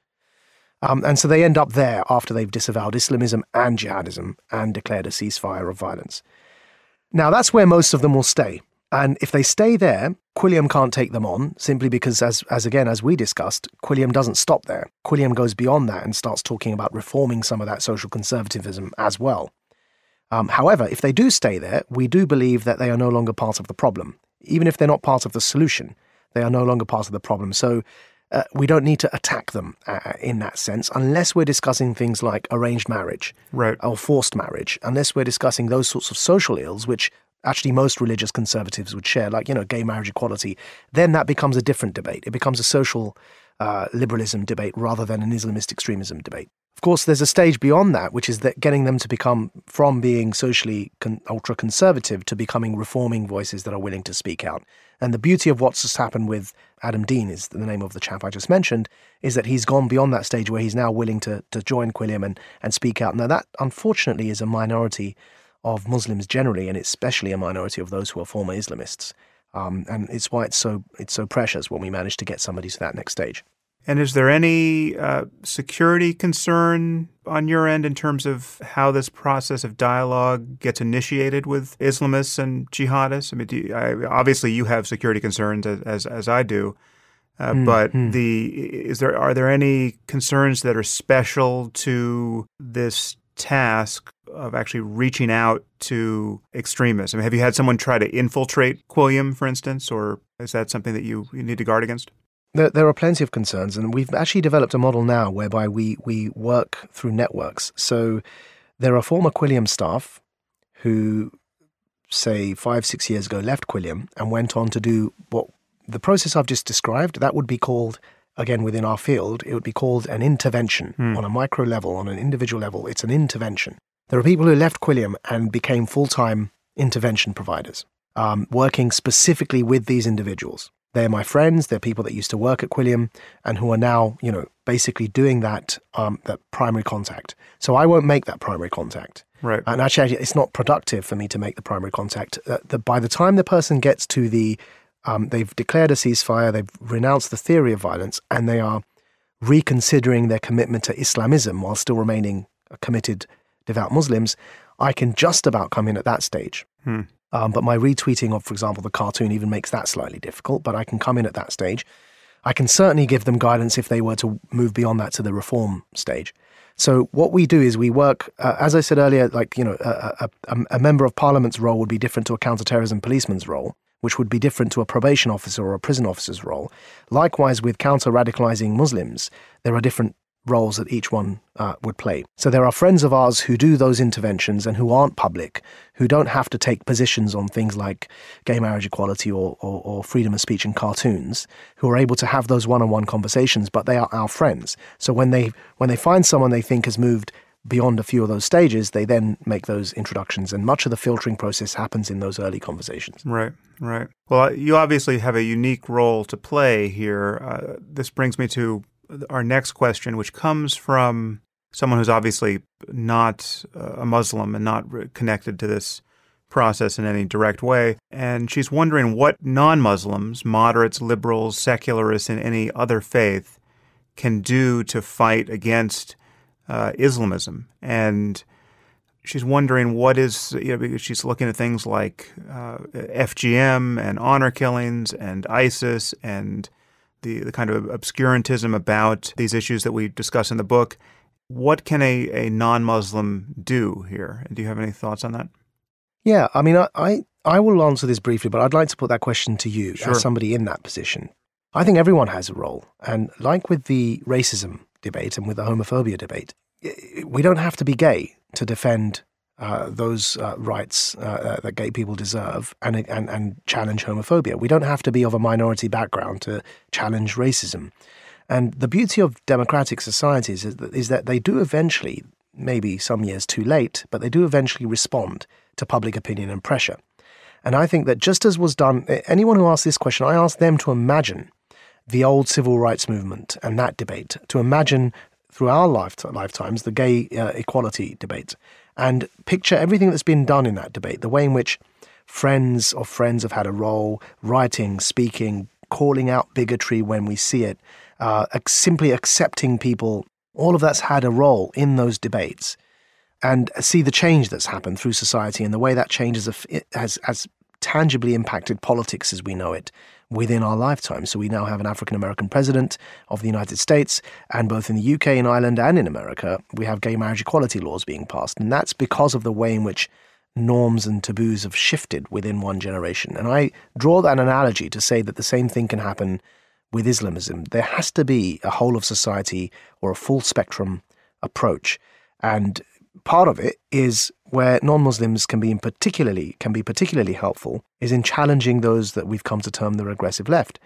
Um, and so they end up there after they've disavowed Islamism and jihadism and declared a ceasefire of violence. Now, that's where most of them will stay. And if they stay there, Quilliam can't take them on simply because, as, as again, as we discussed, Quilliam doesn't stop there. Quilliam goes beyond that and starts talking about reforming some of that social conservatism as well. Um, however, if they do stay there, we do believe that they are no longer part of the problem. Even if they're not part of the solution, they are no longer part of the problem. So uh, we don't need to attack them uh, in that sense unless we're discussing things like arranged marriage right. or forced marriage, unless we're discussing those sorts of social ills, which actually most religious conservatives would share, like, you know, gay marriage equality, then that becomes a different debate. It becomes a social uh, liberalism debate rather than an Islamist extremism debate. Of course, there's a stage beyond that, which is that getting them to become from being socially con- ultra conservative to becoming reforming voices that are willing to speak out. And the beauty of what's just happened with Adam Deen is the name of the chap I just mentioned, is that he's gone beyond that stage where he's now willing to to join Quilliam and, and speak out. Now that unfortunately is a minority of Muslims generally, and especially a minority of those who are former Islamists. Um, and it's why it's so it's so precious when we manage to get somebody to that next stage. And is there any uh, security concern on your end in terms of how this process of dialogue gets initiated with Islamists and jihadists? I mean, you, I, obviously you have security concerns as as, as I do, uh, mm, but mm. the is there are there any concerns that are special to this task of actually reaching out to extremists? I mean, have you had someone try to infiltrate Quilliam, for instance, or is that something that you, you need to guard against? There, there are plenty of concerns, and we've actually developed a model now whereby we, we work through networks. So there are former Quilliam staff who, say, five, six years ago left Quilliam and went on to do what the process I've just described, that would be called again within our field, it would be called an intervention hmm. on a micro level, on an individual level. It's an intervention. There are people who left Quilliam and became full time intervention providers, um, working specifically with these individuals. They're my friends. They're people that used to work at Quilliam and who are now, you know, basically doing that um, that primary contact. So I won't make that primary contact. Right. And actually, it's not productive for me to make the primary contact. Uh, the, by the time the person gets to the, um, they've declared a ceasefire, they've renounced the theory of violence, and they are reconsidering their commitment to Islamism while still remaining committed devout Muslims, I can just about come in at that stage. Hmm. Um, but my retweeting of, for example, the cartoon even makes that slightly difficult, but I can come in at that stage. I can certainly give them guidance if they were to move beyond that to the reform stage. So what we do is we work, uh, as I said earlier, like you know, a, a, a, member of parliament's role would be different to a counterterrorism policeman's role, which would be different to a probation officer or a prison officer's role. Likewise, with counter radicalizing Muslims, there are different roles that each one uh, would play. So there are friends of ours who do those interventions and who aren't public, who don't have to take positions on things like gay marriage equality or, or, or freedom of speech in cartoons, who are able to have those one-on-one conversations, but they are our friends. So when they when they find someone they think has moved beyond a few of those stages, they then make those introductions, and much of the filtering process happens in those early conversations. Right, right. Well, you obviously have a unique role to play here. Uh, this brings me to our next question, which comes from someone who's obviously not a Muslim and not connected to this process in any direct way. And she's wondering what non Muslims, moderates, liberals, secularists, and any other faith can do to fight against uh, Islamism. And she's wondering what is, you know, she's looking at things like uh, FGM and honor killings and ISIS and the, the kind of obscurantism about these issues that we discuss in the book. What can a, a non Muslim do here? Do you have any thoughts on that? Yeah, I mean, I, I, I, will answer this briefly, but I'd like to put that question to you sure. as somebody in that position. I think everyone has a role. And like with the racism debate and with the homophobia debate, we don't have to be gay to defend uh, those uh, rights uh, uh, that gay people deserve and, and, and challenge homophobia. We don't have to be of a minority background to challenge racism. And the beauty of democratic societies is that, is that they do eventually, maybe some years too late, but they do eventually respond to public opinion and pressure. And I think that just as was done, anyone who asks this question, I ask them to imagine the old civil rights movement and that debate, to imagine through our lifetimes the gay uh, equality debate, and picture everything that's been done in that debate, the way in which friends of friends have had a role, writing, speaking, calling out bigotry when we see it, uh, simply accepting people. All of that's had a role in those debates. And see the change that's happened through society and the way that change has, has tangibly impacted politics as we know it within our lifetime. So we now have an African American president of the United States, and both in the UK and Ireland and in America, we have gay marriage equality laws being passed. And that's because of the way in which norms and taboos have shifted within one generation. And I draw that analogy to say that the same thing can happen with Islamism. There has to be a whole of society or a full spectrum approach. And part of it is where non-Muslims can be in particularly can be particularly helpful is in challenging those that we've come to term the regressive left,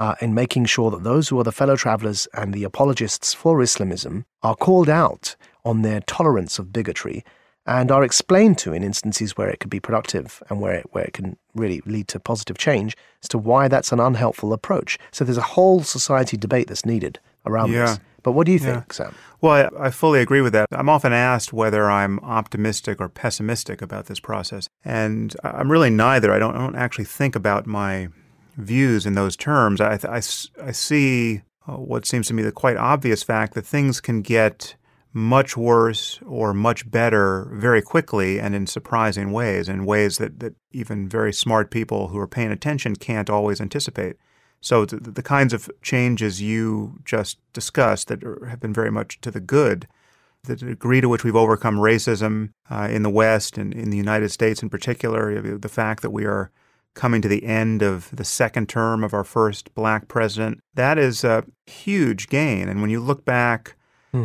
uh, in making sure that those who are the fellow travelers and the apologists for Islamism are called out on their tolerance of bigotry and are explained to in instances where it could be productive and where it, where it can really lead to positive change as to why that's an unhelpful approach. So there's a whole society debate that's needed around Yeah. this. But what do you Yeah. think, Sam? Well, I, I fully agree with that. I'm often asked whether I'm optimistic or pessimistic about this process, and I- I'm really neither. I don't, I don't actually think about my views in those terms. I see uh, what seems to me the quite obvious fact that things can get much worse or much better very quickly and in surprising ways, in ways that, that even very smart people who are paying attention can't always anticipate. So the, the kinds of changes you just discussed that are, have been very much to the good, the degree to which we've overcome racism uh, in the West and in the United States in particular, the fact that we are coming to the end of the second term of our first black president, that is a huge gain. And when you look back,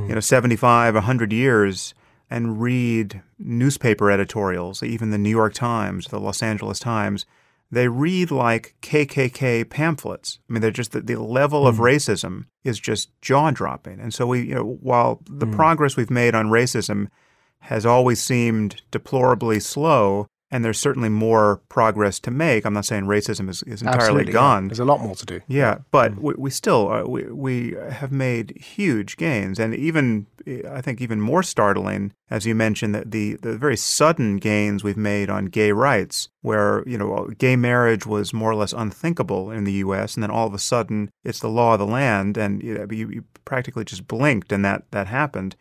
you know, 75, 100 years and read newspaper editorials, even the New York Times, the Los Angeles Times, they read like KKK pamphlets. I mean, they're just the, the level of hmm. racism is just jaw dropping. And so we, you know, while the hmm. progress we've made on racism has always seemed deplorably slow, and there's certainly more progress to make. I'm not saying racism is, is entirely Absolutely, yeah. gone. There's a lot more to do. Yeah, but mm. we, we still uh, we, we have made huge gains, and even eh, I think even more startling, as you mentioned, that the the very sudden gains we've made on gay rights, where you know uh, gay marriage was more or less unthinkable in the U.S., and then all of a sudden it's the law of the land, and you, know, you, you practically just blinked, and that that happened.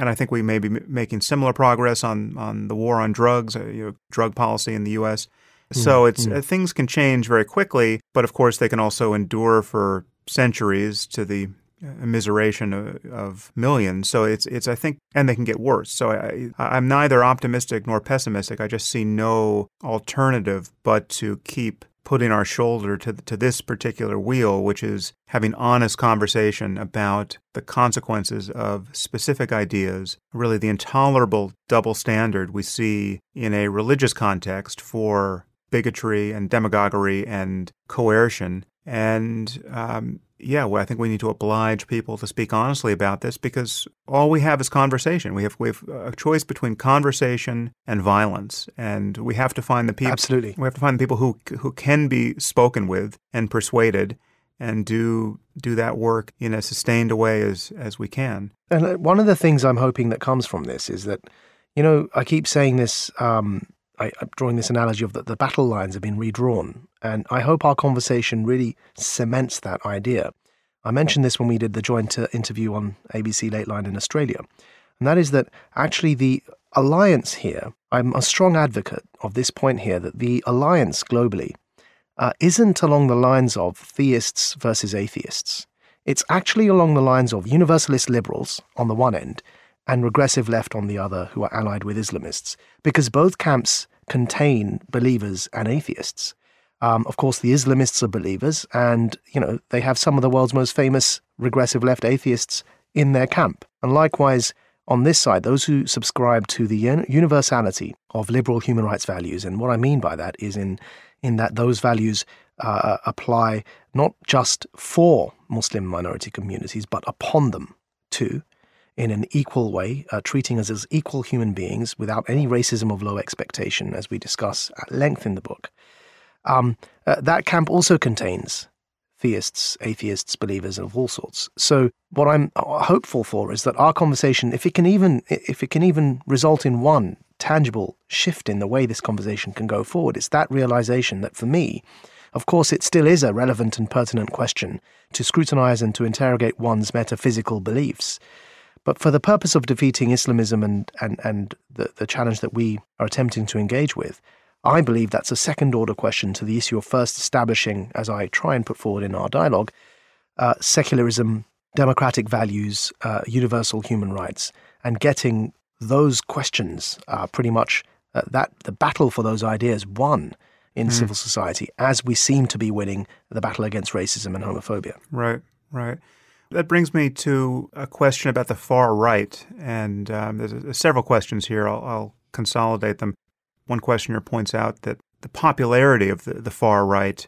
And I think we may be making similar progress on, on the war on drugs, uh, you know, drug policy in the U.S. So it's uh, things can change very quickly, but of course they can also endure for centuries to the uh, immiseration of, of millions. So it's it's I think, and they can get worse. So I, I'm neither optimistic nor pessimistic. I just see no alternative but to keep putting our shoulder to to this particular wheel, which is having honest conversation about the consequences of specific ideas, really the intolerable double standard we see in a religious context for bigotry and demagoguery and coercion. And um, yeah, well, I think we need to oblige people to speak honestly about this because all we have is conversation. We have we have a choice between conversation and violence, and we have to find the people. Absolutely. we have to find the people who who can be spoken with and persuaded, and do do that work in as sustained a way as as we can. And uh, one of the things I'm hoping that comes from this is that, you know, I keep saying this, um, I, I'm drawing this analogy of that the battle lines have been redrawn. And I hope our conversation really cements that idea. I mentioned this when we did the joint uh, interview on ABC Lateline in Australia. And that is that actually the alliance here, I'm a strong advocate of this point here, that the alliance globally uh, isn't along the lines of theists versus atheists. It's actually along the lines of universalist liberals on the one end and regressive left on the other, who are allied with Islamists, because both camps contain believers and atheists. Um, of course, the Islamists are believers, and you know they have some of the world's most famous regressive left atheists in their camp. And likewise, on this side, those who subscribe to the universality of liberal human rights values, and what I mean by that is in in that those values uh, apply not just for Muslim minority communities, but upon them too, in an equal way, uh, treating us as equal human beings without any racism of low expectation, as we discuss at length in the book. Um, uh, that camp also contains theists, atheists, believers of all sorts. So what I'm uh, hopeful for is that our conversation, if it can even if it can even result in one tangible shift in the way this conversation can go forward, it's that realization that for me, of course, it still is a relevant and pertinent question to scrutinize and to interrogate one's metaphysical beliefs. But for the purpose of defeating Islamism and, and, and the, the challenge that we are attempting to engage with, I believe that's a second order question to the issue of first establishing, as I try and put forward in our dialogue, uh, secularism, democratic values, uh, universal human rights, and getting those questions uh, pretty much uh, that the battle for those ideas won in Mm. civil society as we seem to be winning the battle against racism and homophobia. Right, right. That brings me to a question about the far right, and um, there's, there's several questions here. I'll, I'll consolidate them. One questioner points out that the popularity of the, the far right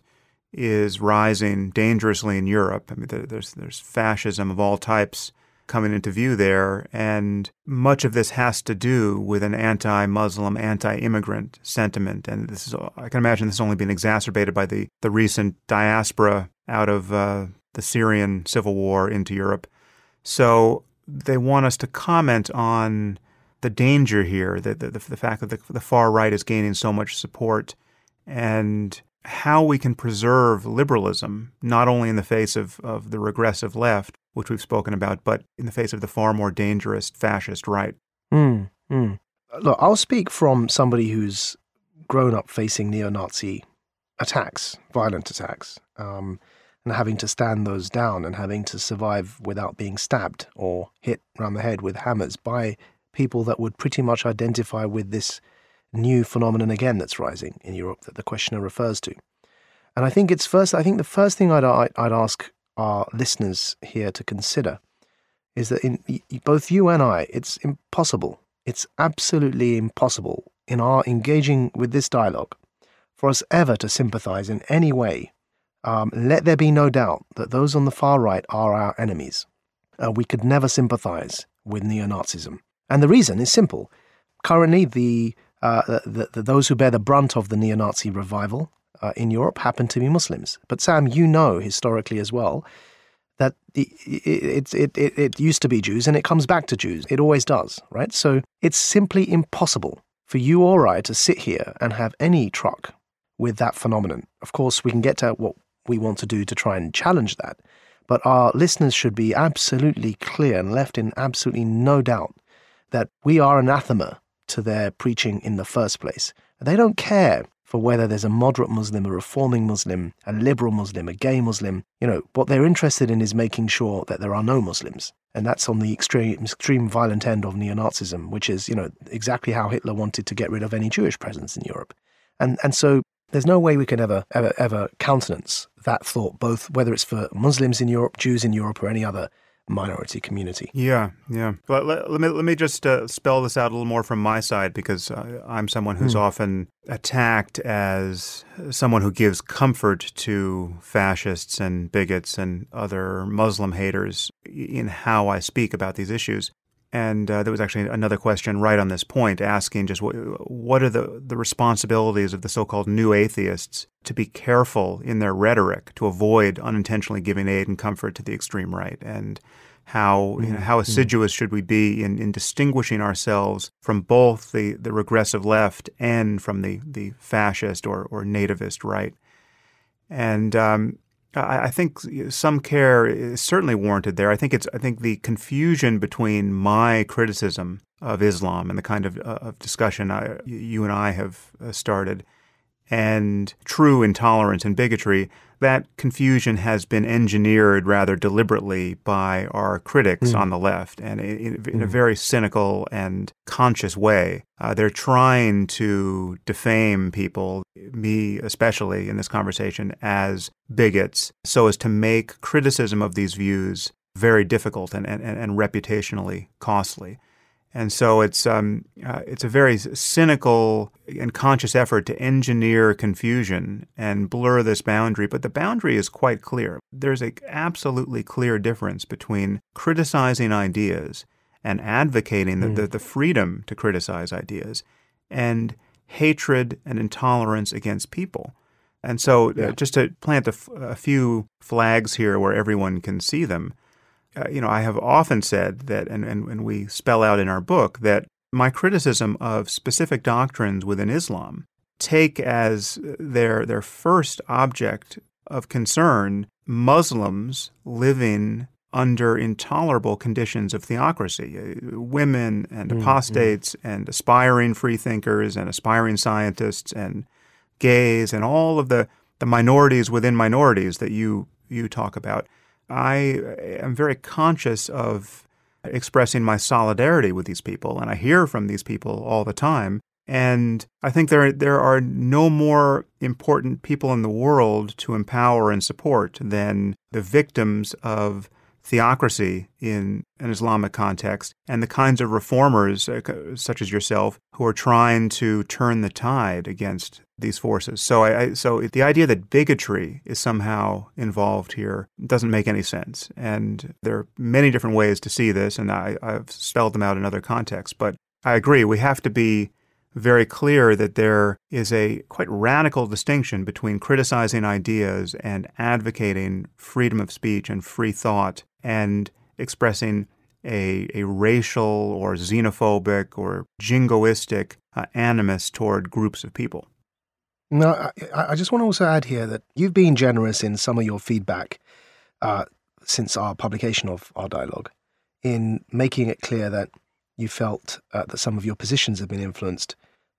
is rising dangerously in Europe. I mean, there, there's there's fascism of all types coming into view there, and much of this has to do with an anti-Muslim, anti-immigrant sentiment. And this is, I can imagine, this has only been exacerbated by the the recent diaspora out of uh, the Syrian civil war into Europe. So they want us to comment on the danger here, the, the, the fact that the, the far right is gaining so much support, and how we can preserve liberalism, not only in the face of, of the regressive left, which we've spoken about, but in the face of the far more dangerous fascist right. Mm, mm. Look, I'll speak from somebody who's grown up facing neo Nazi attacks, violent attacks, um, and having to stand those down and having to survive without being stabbed or hit round the head with hammers by people that would pretty much identify with this new phenomenon again that's rising in Europe that the questioner refers to. And I think it's first, I think the first thing I'd, I'd ask our listeners here to consider is that in both you and I, it's impossible, it's absolutely impossible in our engaging with this dialogue for us ever to sympathize in any way. Um, let there be no doubt that those on the far right are our enemies. Uh, we could never sympathize with neo Nazism. And the reason is simple. Currently, the, uh, the, the, those who bear the brunt of the neo Nazi revival uh, in Europe happen to be Muslims. But Sam, you know historically as well that it, it, it, it, it used to be Jews and it comes back to Jews. It always does, right? So it's simply impossible for you or I to sit here and have any truck with that phenomenon. Of course, we can get to what we want to do to try and challenge that. But our listeners should be absolutely clear and left in absolutely no doubt that we are anathema to their preaching in the first place. They don't care for whether there's a moderate Muslim, a reforming Muslim, a liberal Muslim, a gay Muslim. You know, what they're interested in is making sure that there are no Muslims. And that's on the extreme, extreme violent end of neo Nazism, which is, you know, exactly how Hitler wanted to get rid of any Jewish presence in Europe. And, and so there's no way we can ever, ever, ever countenance that thought, both whether it's for Muslims in Europe, Jews in Europe, or any other minority community. Yeah, yeah. Let, let, let me let me just uh, spell this out a little more from my side because uh, I'm someone who's Hmm. often attacked as someone who gives comfort to fascists and bigots and other Muslim haters in how I speak about these issues. And uh, there was actually another question right on this point, asking just what, what are the, the responsibilities of the so-called new atheists to be careful in their rhetoric to avoid unintentionally giving aid and comfort to the extreme right, and how you know, how assiduous should we be in, in distinguishing ourselves from both the, the regressive left and from the, the fascist or, or nativist right. And um, I, I think some care is certainly warranted there. I think it's I think the confusion between my criticism of Islam and the kind of, uh, of discussion I, you and I have uh, started and true intolerance and bigotry, that confusion has been engineered rather deliberately by our critics on the left, and in, in a very cynical and conscious way. Uh, they're trying to defame people, me especially in this conversation, as bigots, so as to make criticism of these views very difficult and, and, and reputationally costly. And so it's um, uh, it's a very cynical and conscious effort to engineer confusion and blur this boundary. But the boundary is quite clear. There's a absolutely clear difference between criticizing ideas and advocating the, the, the freedom to criticize ideas and hatred and intolerance against people. And so, uh, just to plant a, f- a few flags here where everyone can see them, uh, you know, I have often said that, and, and, and we spell out in our book, that my criticism of specific doctrines within Islam take as their, their first object of concern Muslims living under intolerable conditions of theocracy. Uh, Women and apostates and aspiring freethinkers and aspiring scientists and gays and all of the, the minorities within minorities that you, you talk about. I am very conscious of expressing my solidarity with these people, and I hear from these people all the time. And I think there there are no more important people in the world to empower and support than the victims of theocracy in an Islamic context and the kinds of reformers uh, such as yourself who are trying to turn the tide against these forces. So I, I, so the idea that bigotry is somehow involved here doesn't make any sense. And there are many different ways to see this and I, I've spelled them out in other contexts, but I agree we have to be very clear that there is a quite radical distinction between criticizing ideas and advocating freedom of speech and free thought and expressing a, a racial or xenophobic or jingoistic uh, animus toward groups of people. No, I, I, just want to also add here that you've been generous in some of your feedback uh, since our publication of our dialogue in making it clear that you felt uh, that some of your positions have been influenced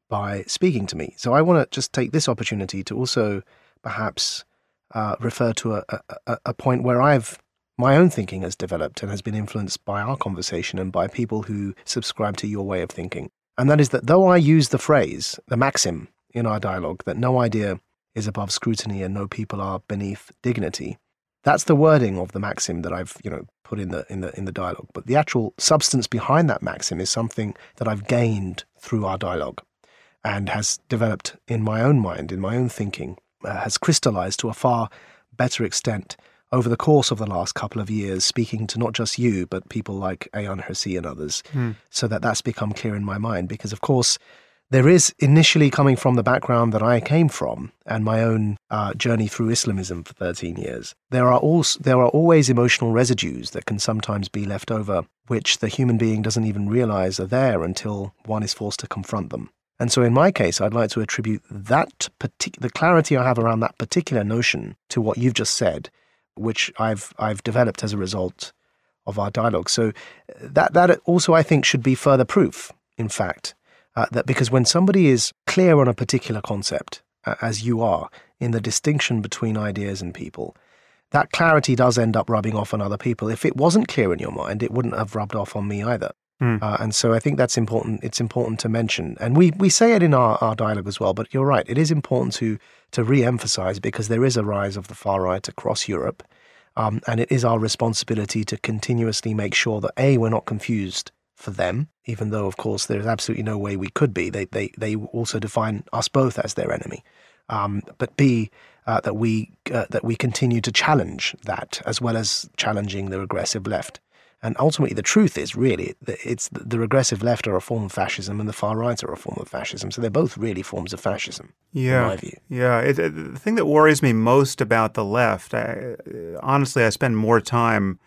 by speaking to me. So I want to just take this opportunity to also perhaps uh, refer to a, a, a, point where I've my own thinking has developed and has been influenced by our conversation and by people who subscribe to your way of thinking. And that is that though I use the phrase, the maxim in our dialogue, that no idea is above scrutiny and no people are beneath dignity, that's the wording of the maxim that I've, you know, put in the in the in the dialogue. But the actual substance behind that maxim is something that I've gained through our dialogue and has developed in my own mind, in my own thinking, uh, has crystallized to a far better extent over the course of the last couple of years, speaking to not just you, but people like Ayaan Hirsi and others, mm. so that that's become clear in my mind. Because, of course, there is initially coming from the background that I came from and my own uh, journey through Islamism for 13 years. There are also there are always emotional residues that can sometimes be left over, which the human being doesn't even realize are there until one is forced to confront them. And so, in my case, I'd like to attribute that partic- the clarity I have around that particular notion to what you've just said, which I've I've developed as a result of our dialogue. So that that also I think should be further proof, in fact, uh, that because when somebody is clear on a particular concept, uh, as you are, in the distinction between ideas and people, that clarity does end up rubbing off on other people. If it wasn't clear in your mind, it wouldn't have rubbed off on me either. Mm. Uh, and so I think that's important. It's important to mention, and we, we say it in our, our dialogue as well. But you're right; it is important to to re-emphasize because there is a rise of the far right across Europe, um, and it is our responsibility to continuously make sure that a we're not confused for them, even though, of course, there's absolutely no way we could be. They, they, they also define us both as their enemy. Um, but B, uh, that we uh, that we continue to challenge that as well as challenging the regressive left. And ultimately, the truth is really that it's the regressive left are a form of fascism and the far right are a form of fascism. So they're both really forms of fascism. Yeah, in my view. Yeah, it, it, the thing that worries me most about the left, I, honestly, I spend more time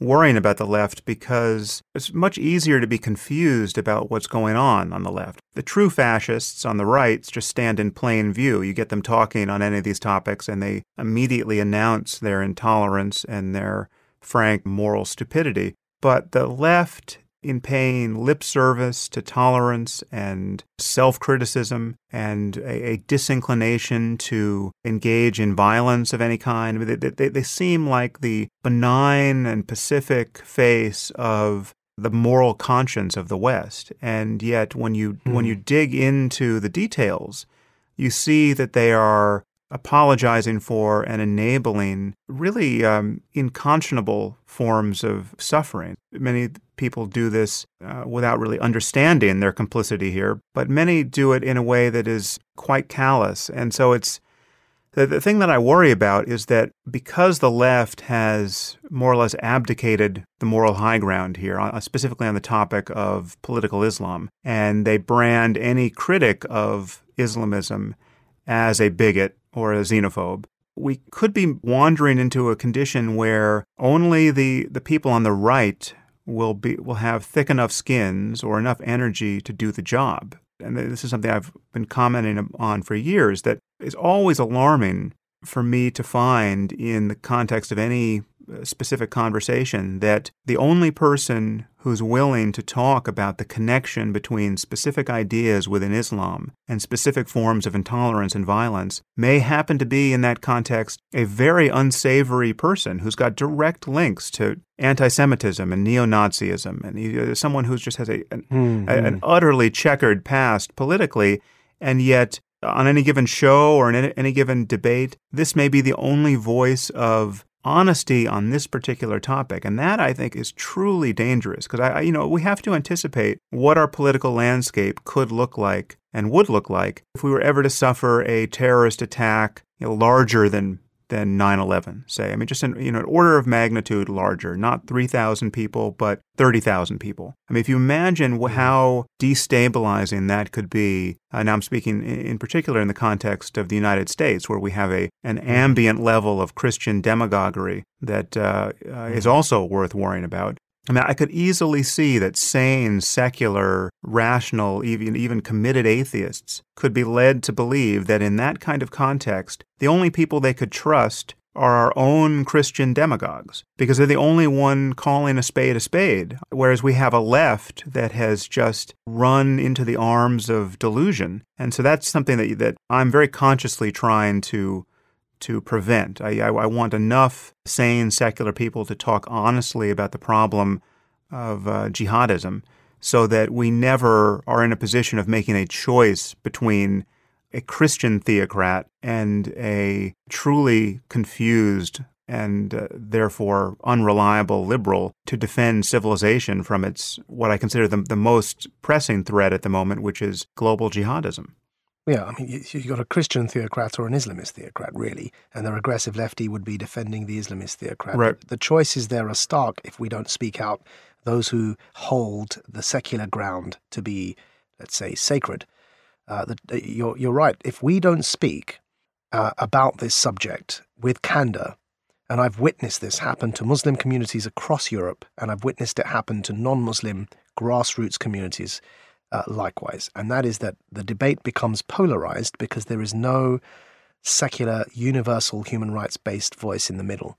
worrying about the left because it's much easier to be confused about what's going on on the left. The true fascists on the right just stand in plain view. You get them talking on any of these topics and they immediately announce their intolerance and their frank moral stupidity. But the left in paying lip service to tolerance and self criticism and a, a, disinclination to engage in violence of any kind. They, they, they seem like the benign and pacific face of the moral conscience of the West. And yet, when you, mm. when you dig into the details, you see that they are apologizing for and enabling really um, inconscionable forms of suffering. Many people do this uh, without really understanding their complicity here, but many do it in a way that is quite callous. And so it's the, the thing that I worry about is that because the left has more or less abdicated the moral high ground here, uh, specifically on the topic of political Islam, and they brand any critic of Islamism as a bigot or a xenophobe. We could be wandering into a condition where only the, the people on the right will be will have thick enough skins or enough energy to do the job. And this is something I've been commenting on for years that is always alarming for me to find in the context of any specific conversation that the only person who's willing to talk about the connection between specific ideas within Islam and specific forms of intolerance and violence may happen to be, in that context, a very unsavory person who's got direct links to anti Semitism and neo Nazism, and someone who just has a, an, mm-hmm. a, an utterly checkered past politically, and yet on any given show or in any given debate, this may be the only voice of honesty on this particular topic. And that I think is truly dangerous because I, you know, we have to anticipate what our political landscape could look like and would look like if we were ever to suffer a terrorist attack you know, larger than than 9/11, say. I mean, just in you know, an order of magnitude larger, not 3,000 people, but 30,000 people. I mean, if you imagine mm-hmm. how destabilizing that could be, uh, now I'm speaking in particular in the context of the United States, where we have a an mm-hmm. ambient level of Christian demagoguery that uh, uh, is mm-hmm. also worth worrying about. I mean, I could easily see that sane, secular, rational, even, even committed atheists could be led to believe that in that kind of context, the only people they could trust are our own Christian demagogues, because they're the only one calling a spade a spade, whereas we have a left that has just run into the arms of delusion. And so that's something that, that I'm very consciously trying to to prevent. I, I, I, want enough sane secular people to talk honestly about the problem of uh, jihadism so that we never are in a position of making a choice between a Christian theocrat and a truly confused and uh, therefore unreliable liberal to defend civilization from its what I consider the, the most pressing threat at the moment, which is global jihadism. Yeah, I mean, you've got a Christian theocrat or an Islamist theocrat, really, and the regressive lefty would be defending the Islamist theocrat. Right. The choices there are stark if we don't speak out. Those who hold the secular ground to be, let's say, sacred. Uh, the, uh, you're, you're right. If we don't speak uh, about this subject with candor, and I've witnessed this happen to Muslim communities across Europe, and I've witnessed it happen to non Muslim grassroots communities uh, likewise, and that is that the debate becomes polarized because there is no secular, universal human rights based voice in the middle.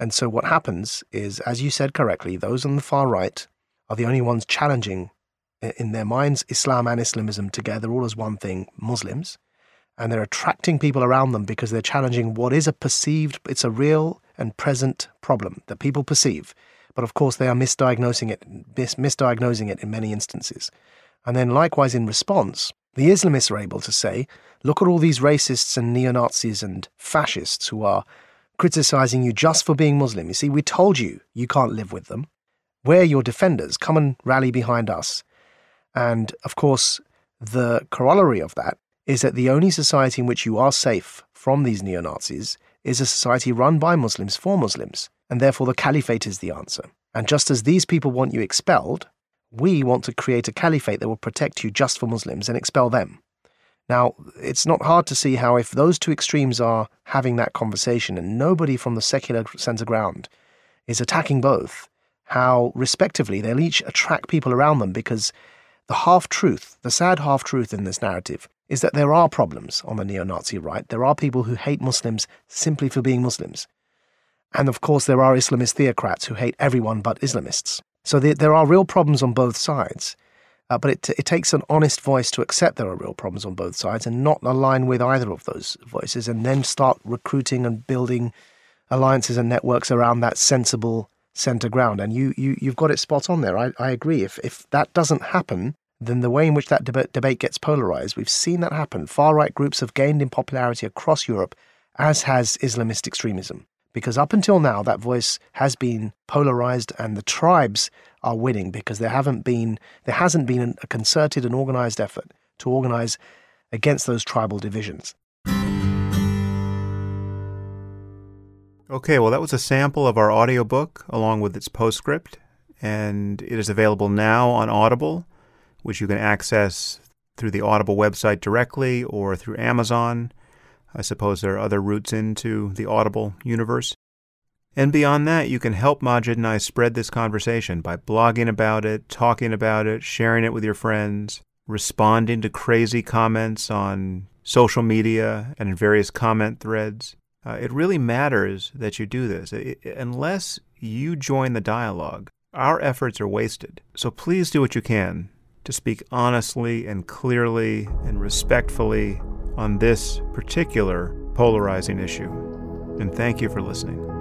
And so what happens is, as you said correctly, those on the far right are the only ones challenging in their minds Islam and Islamism together, all as one thing, Muslims. And they're attracting people around them because they're challenging what is a perceived, it's a real and present problem that people perceive. But of course, they are misdiagnosing it, mis- misdiagnosing it in many instances. And then, likewise, in response, the Islamists are able to say, look at all these racists and neo Nazis and fascists who are criticizing you just for being Muslim. You see, we told you you can't live with them. We're your defenders. Come and rally behind us. And of course, the corollary of that is that the only society in which you are safe from these neo Nazis is a society run by Muslims for Muslims. And therefore, the caliphate is the answer. And just as these people want you expelled, we want to create a caliphate that will protect you just for Muslims and expel them. Now, it's not hard to see how, if those two extremes are having that conversation and nobody from the secular centre ground is attacking both, how, respectively, they'll each attract people around them because the half truth, the sad half truth in this narrative, is that there are problems on the neo Nazi right. There are people who hate Muslims simply for being Muslims. And of course, there are Islamist theocrats who hate everyone but Islamists. So there, there are real problems on both sides. Uh, but it, it takes an honest voice to accept there are real problems on both sides and not align with either of those voices and then start recruiting and building alliances and networks around that sensible center ground. And you, you, you've got it spot on there. I, I agree. If, if that doesn't happen, then the way in which that deb- debate gets polarized, we've seen that happen. Far right groups have gained in popularity across Europe, as has Islamist extremism because up until now that voice has been polarized and the tribes are winning because there haven't been there hasn't been a concerted and organized effort to organize against those tribal divisions. Okay, well that was a sample of our audiobook along with its postscript and it is available now on Audible, which you can access through the Audible website directly or through Amazon. I suppose there are other routes into the Audible universe. And beyond that, you can help Maajid and I spread this conversation by blogging about it, talking about it, sharing it with your friends, responding to crazy comments on social media and various comment threads. Uh, it really matters that you do this. It, unless you join the dialogue, our efforts are wasted. So please do what you can to speak honestly and clearly and respectfully on this particular polarizing issue. And thank you for listening.